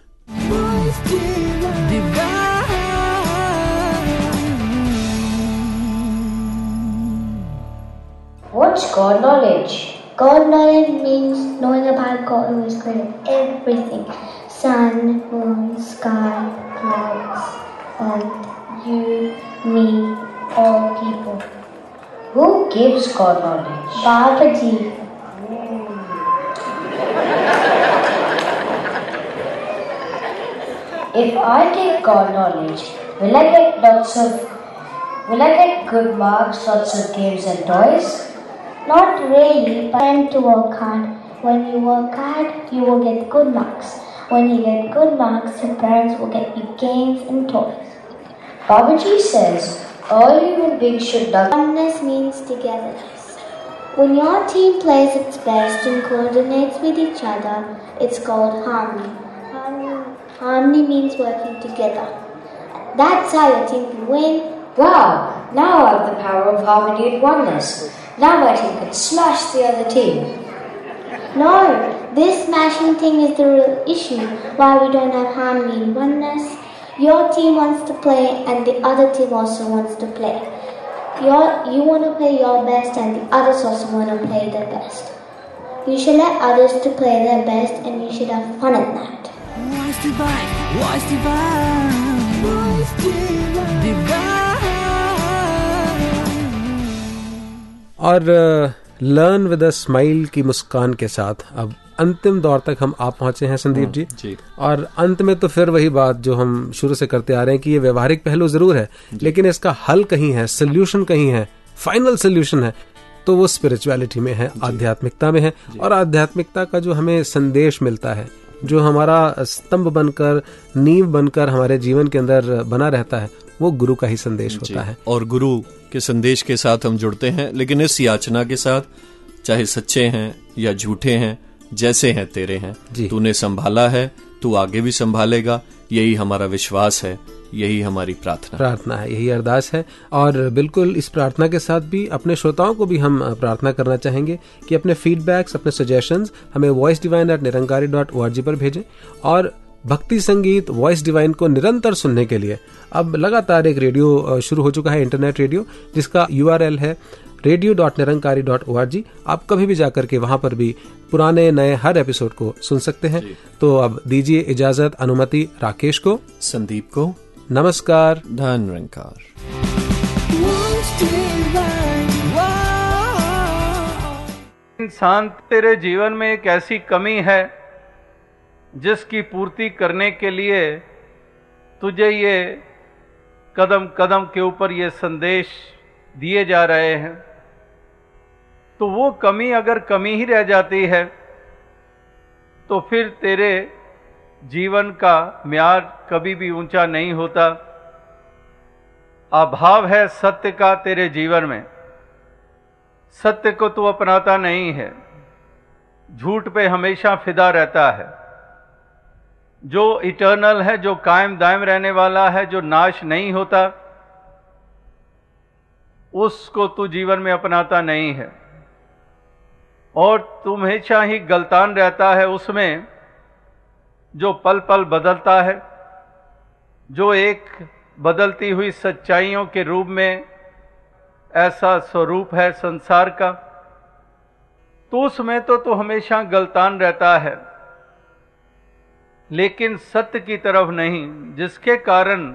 What's God knowledge? God knowledge means knowing about God who has created everything. Sun, moon, sky, clouds, earth, you, me, all people. Who gives God knowledge? Babaji. If I get God knowledge, will I get lots of Will I get good marks, lots of games and toys? Not really, but to work hard. When you work hard, you will get good marks. When you get good marks, your parents will get you games and toys. Babaji says, all human beings should love. Oneness means togetherness. When your team plays its best and coordinates with each other, it's called harmony. Harmony, harmony means working together. That's how your team can win. Wow, now I have the power of harmony and oneness. Now my team can smash the other team. No, this smashing thing is the real issue why we don't have harmony and oneness. Your team wants to play and the other team also wants to play. Your, you want to play your best and the others also want to play their best. You should let others to play their best and you should have fun in that. Voice divine, voice divine, voice और learn with a smile की मुस्कान के साथ अब अंतिम दौर तक हम आप पहुँचे हैं संदीप जी। जी। और अंत में तो फिर वही बात जो हम शुरू से करते आ रहे हैं कि ये व्यवहारिक पहलू ज़रूर है लेकिन इसका हल कहीं है सोल्यूशन कहीं है फाइनल सोल्यूशन है तो वो स्पिरिचुअलिटी में है आध्यात्मिकता में है। और आध्यात्मिकता का जो हमें संदेश मिलता है जो हमारा स्तंभ बनकर नींव बनकर हमारे जीवन के अंदर बना रहता है वो गुरु का ही संदेश होता है। और गुरु के संदेश के साथ हम जुड़ते हैं लेकिन इस याचना के साथ चाहे सच्चे हैं या झूठे हैं जैसे हैं तेरे हैं। तूने संभाला है तू आगे भी संभालेगा। यही हमारा विश्वास है यही हमारी प्रार्थना। प्रार्थना है यही अरदास है। और बिल्कुल इस प्रार्थना के साथ भी अपने श्रोताओं को भी हम प्रार्थना करना चाहेंगे कि अपने फीडबैक्स अपने सजेशंस हमें voice divine at Nirankari dot O पर भेजें। और भक्ति संगीत वॉइस डिवाइन को निरंतर सुनने के लिए। अब लगातार एक रेडियो शुरू हो चुका है इंटरनेट रेडियो जिसका यूआरएल है radio dot Nirankari dot O R G आप कभी भी जाकर के वहाँ पर भी पुराने नए हर एपिसोड को सुन सकते हैं। तो अब दीजिए इजाज़त अनुमति राकेश को। संदीप को। नमस्कार। धन निरंकार इंसान तेरे जीवन में एक ऐसी कमी है जिसकी पूर्ति करने के लिए तुझे ये कदम कदम के ऊपर ये संदेश दिए जा रहे हैं। तो वो कमी अगर कमी ही रह जाती है तो फिर तेरे जीवन का म्यार कभी भी ऊँचा नहीं होता। अभाव है सत्य का तेरे जीवन में। सत्य को तू अपनाता नहीं है। झूठ पे हमेशा फिदा रहता है। जो इटर्नल है, जो कायम दायम रहने वाला है, जो नाश नहीं होता, उसको तू जीवन में अपनाता नहीं है। और तू हमेशा ही गलतान रहता है उसमें, जो पल पल बदलता है, जो एक बदलती हुई सच्चाइयों के रूप में ऐसा स्वरूप है संसार का तो उसमें तो तू हमेशा गलतान रहता है। लेकिन सत्य की तरफ़ नहीं, जिसके कारण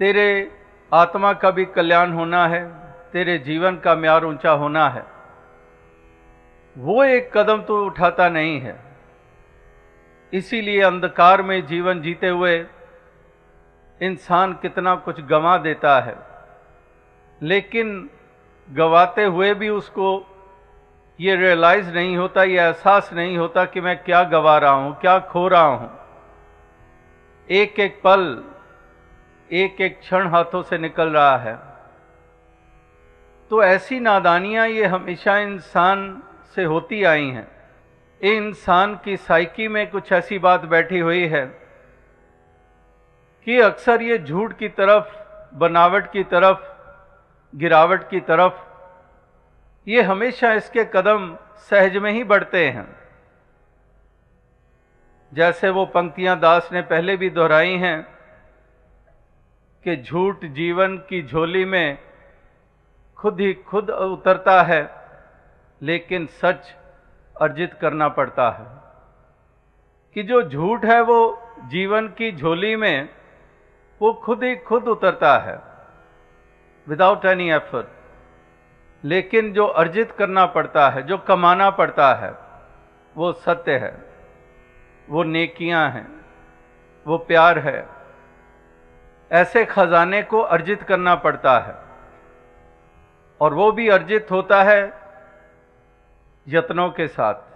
तेरे आत्मा का भी कल्याण होना है, तेरे जीवन का म्यार ऊँचा होना है। वो एक कदम तो उठाता नहीं है। इसीलिए अंधकार में जीवन जीते हुए इंसान कितना कुछ गंवा देता है, लेकिन गवाते हुए भी उसको ये रियलाइज़ नहीं होता, ये एहसास नहीं होता कि मैं क्या गवा रहा हूँ, क्या खो रहा हूँ। एक एक पल, एक एक क्षण हाथों से निकल रहा है। तो ऐसी नादानियाँ ये हमेशा इंसान से होती आई हैं। इंसान की साइकी में कुछ ऐसी बात बैठी हुई है कि अक्सर ये झूठ की तरफ़, बनावट की तरफ़, गिरावट की तरफ़ ये हमेशा इसके कदम सहज में ही बढ़ते हैं। जैसे वो पंक्तियाँ दास ने पहले भी दोहराई हैं कि झूठ जीवन की झोली में खुद ही खुद उतरता है, लेकिन सच अर्जित करना पड़ता है। कि जो झूठ है वो जीवन की झोली में, वो खुद ही खुद उतरता है। विदाउट एनी एफर्ट लेकिन जो अर्जित करना पड़ता है, जो कमाना पड़ता है, वो सत्य है, वो नेकियाँ हैं, वो प्यार है। ऐसे खजाने को अर्जित करना पड़ता है। और वो भी अर्जित होता है यत्नों के साथ।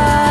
love.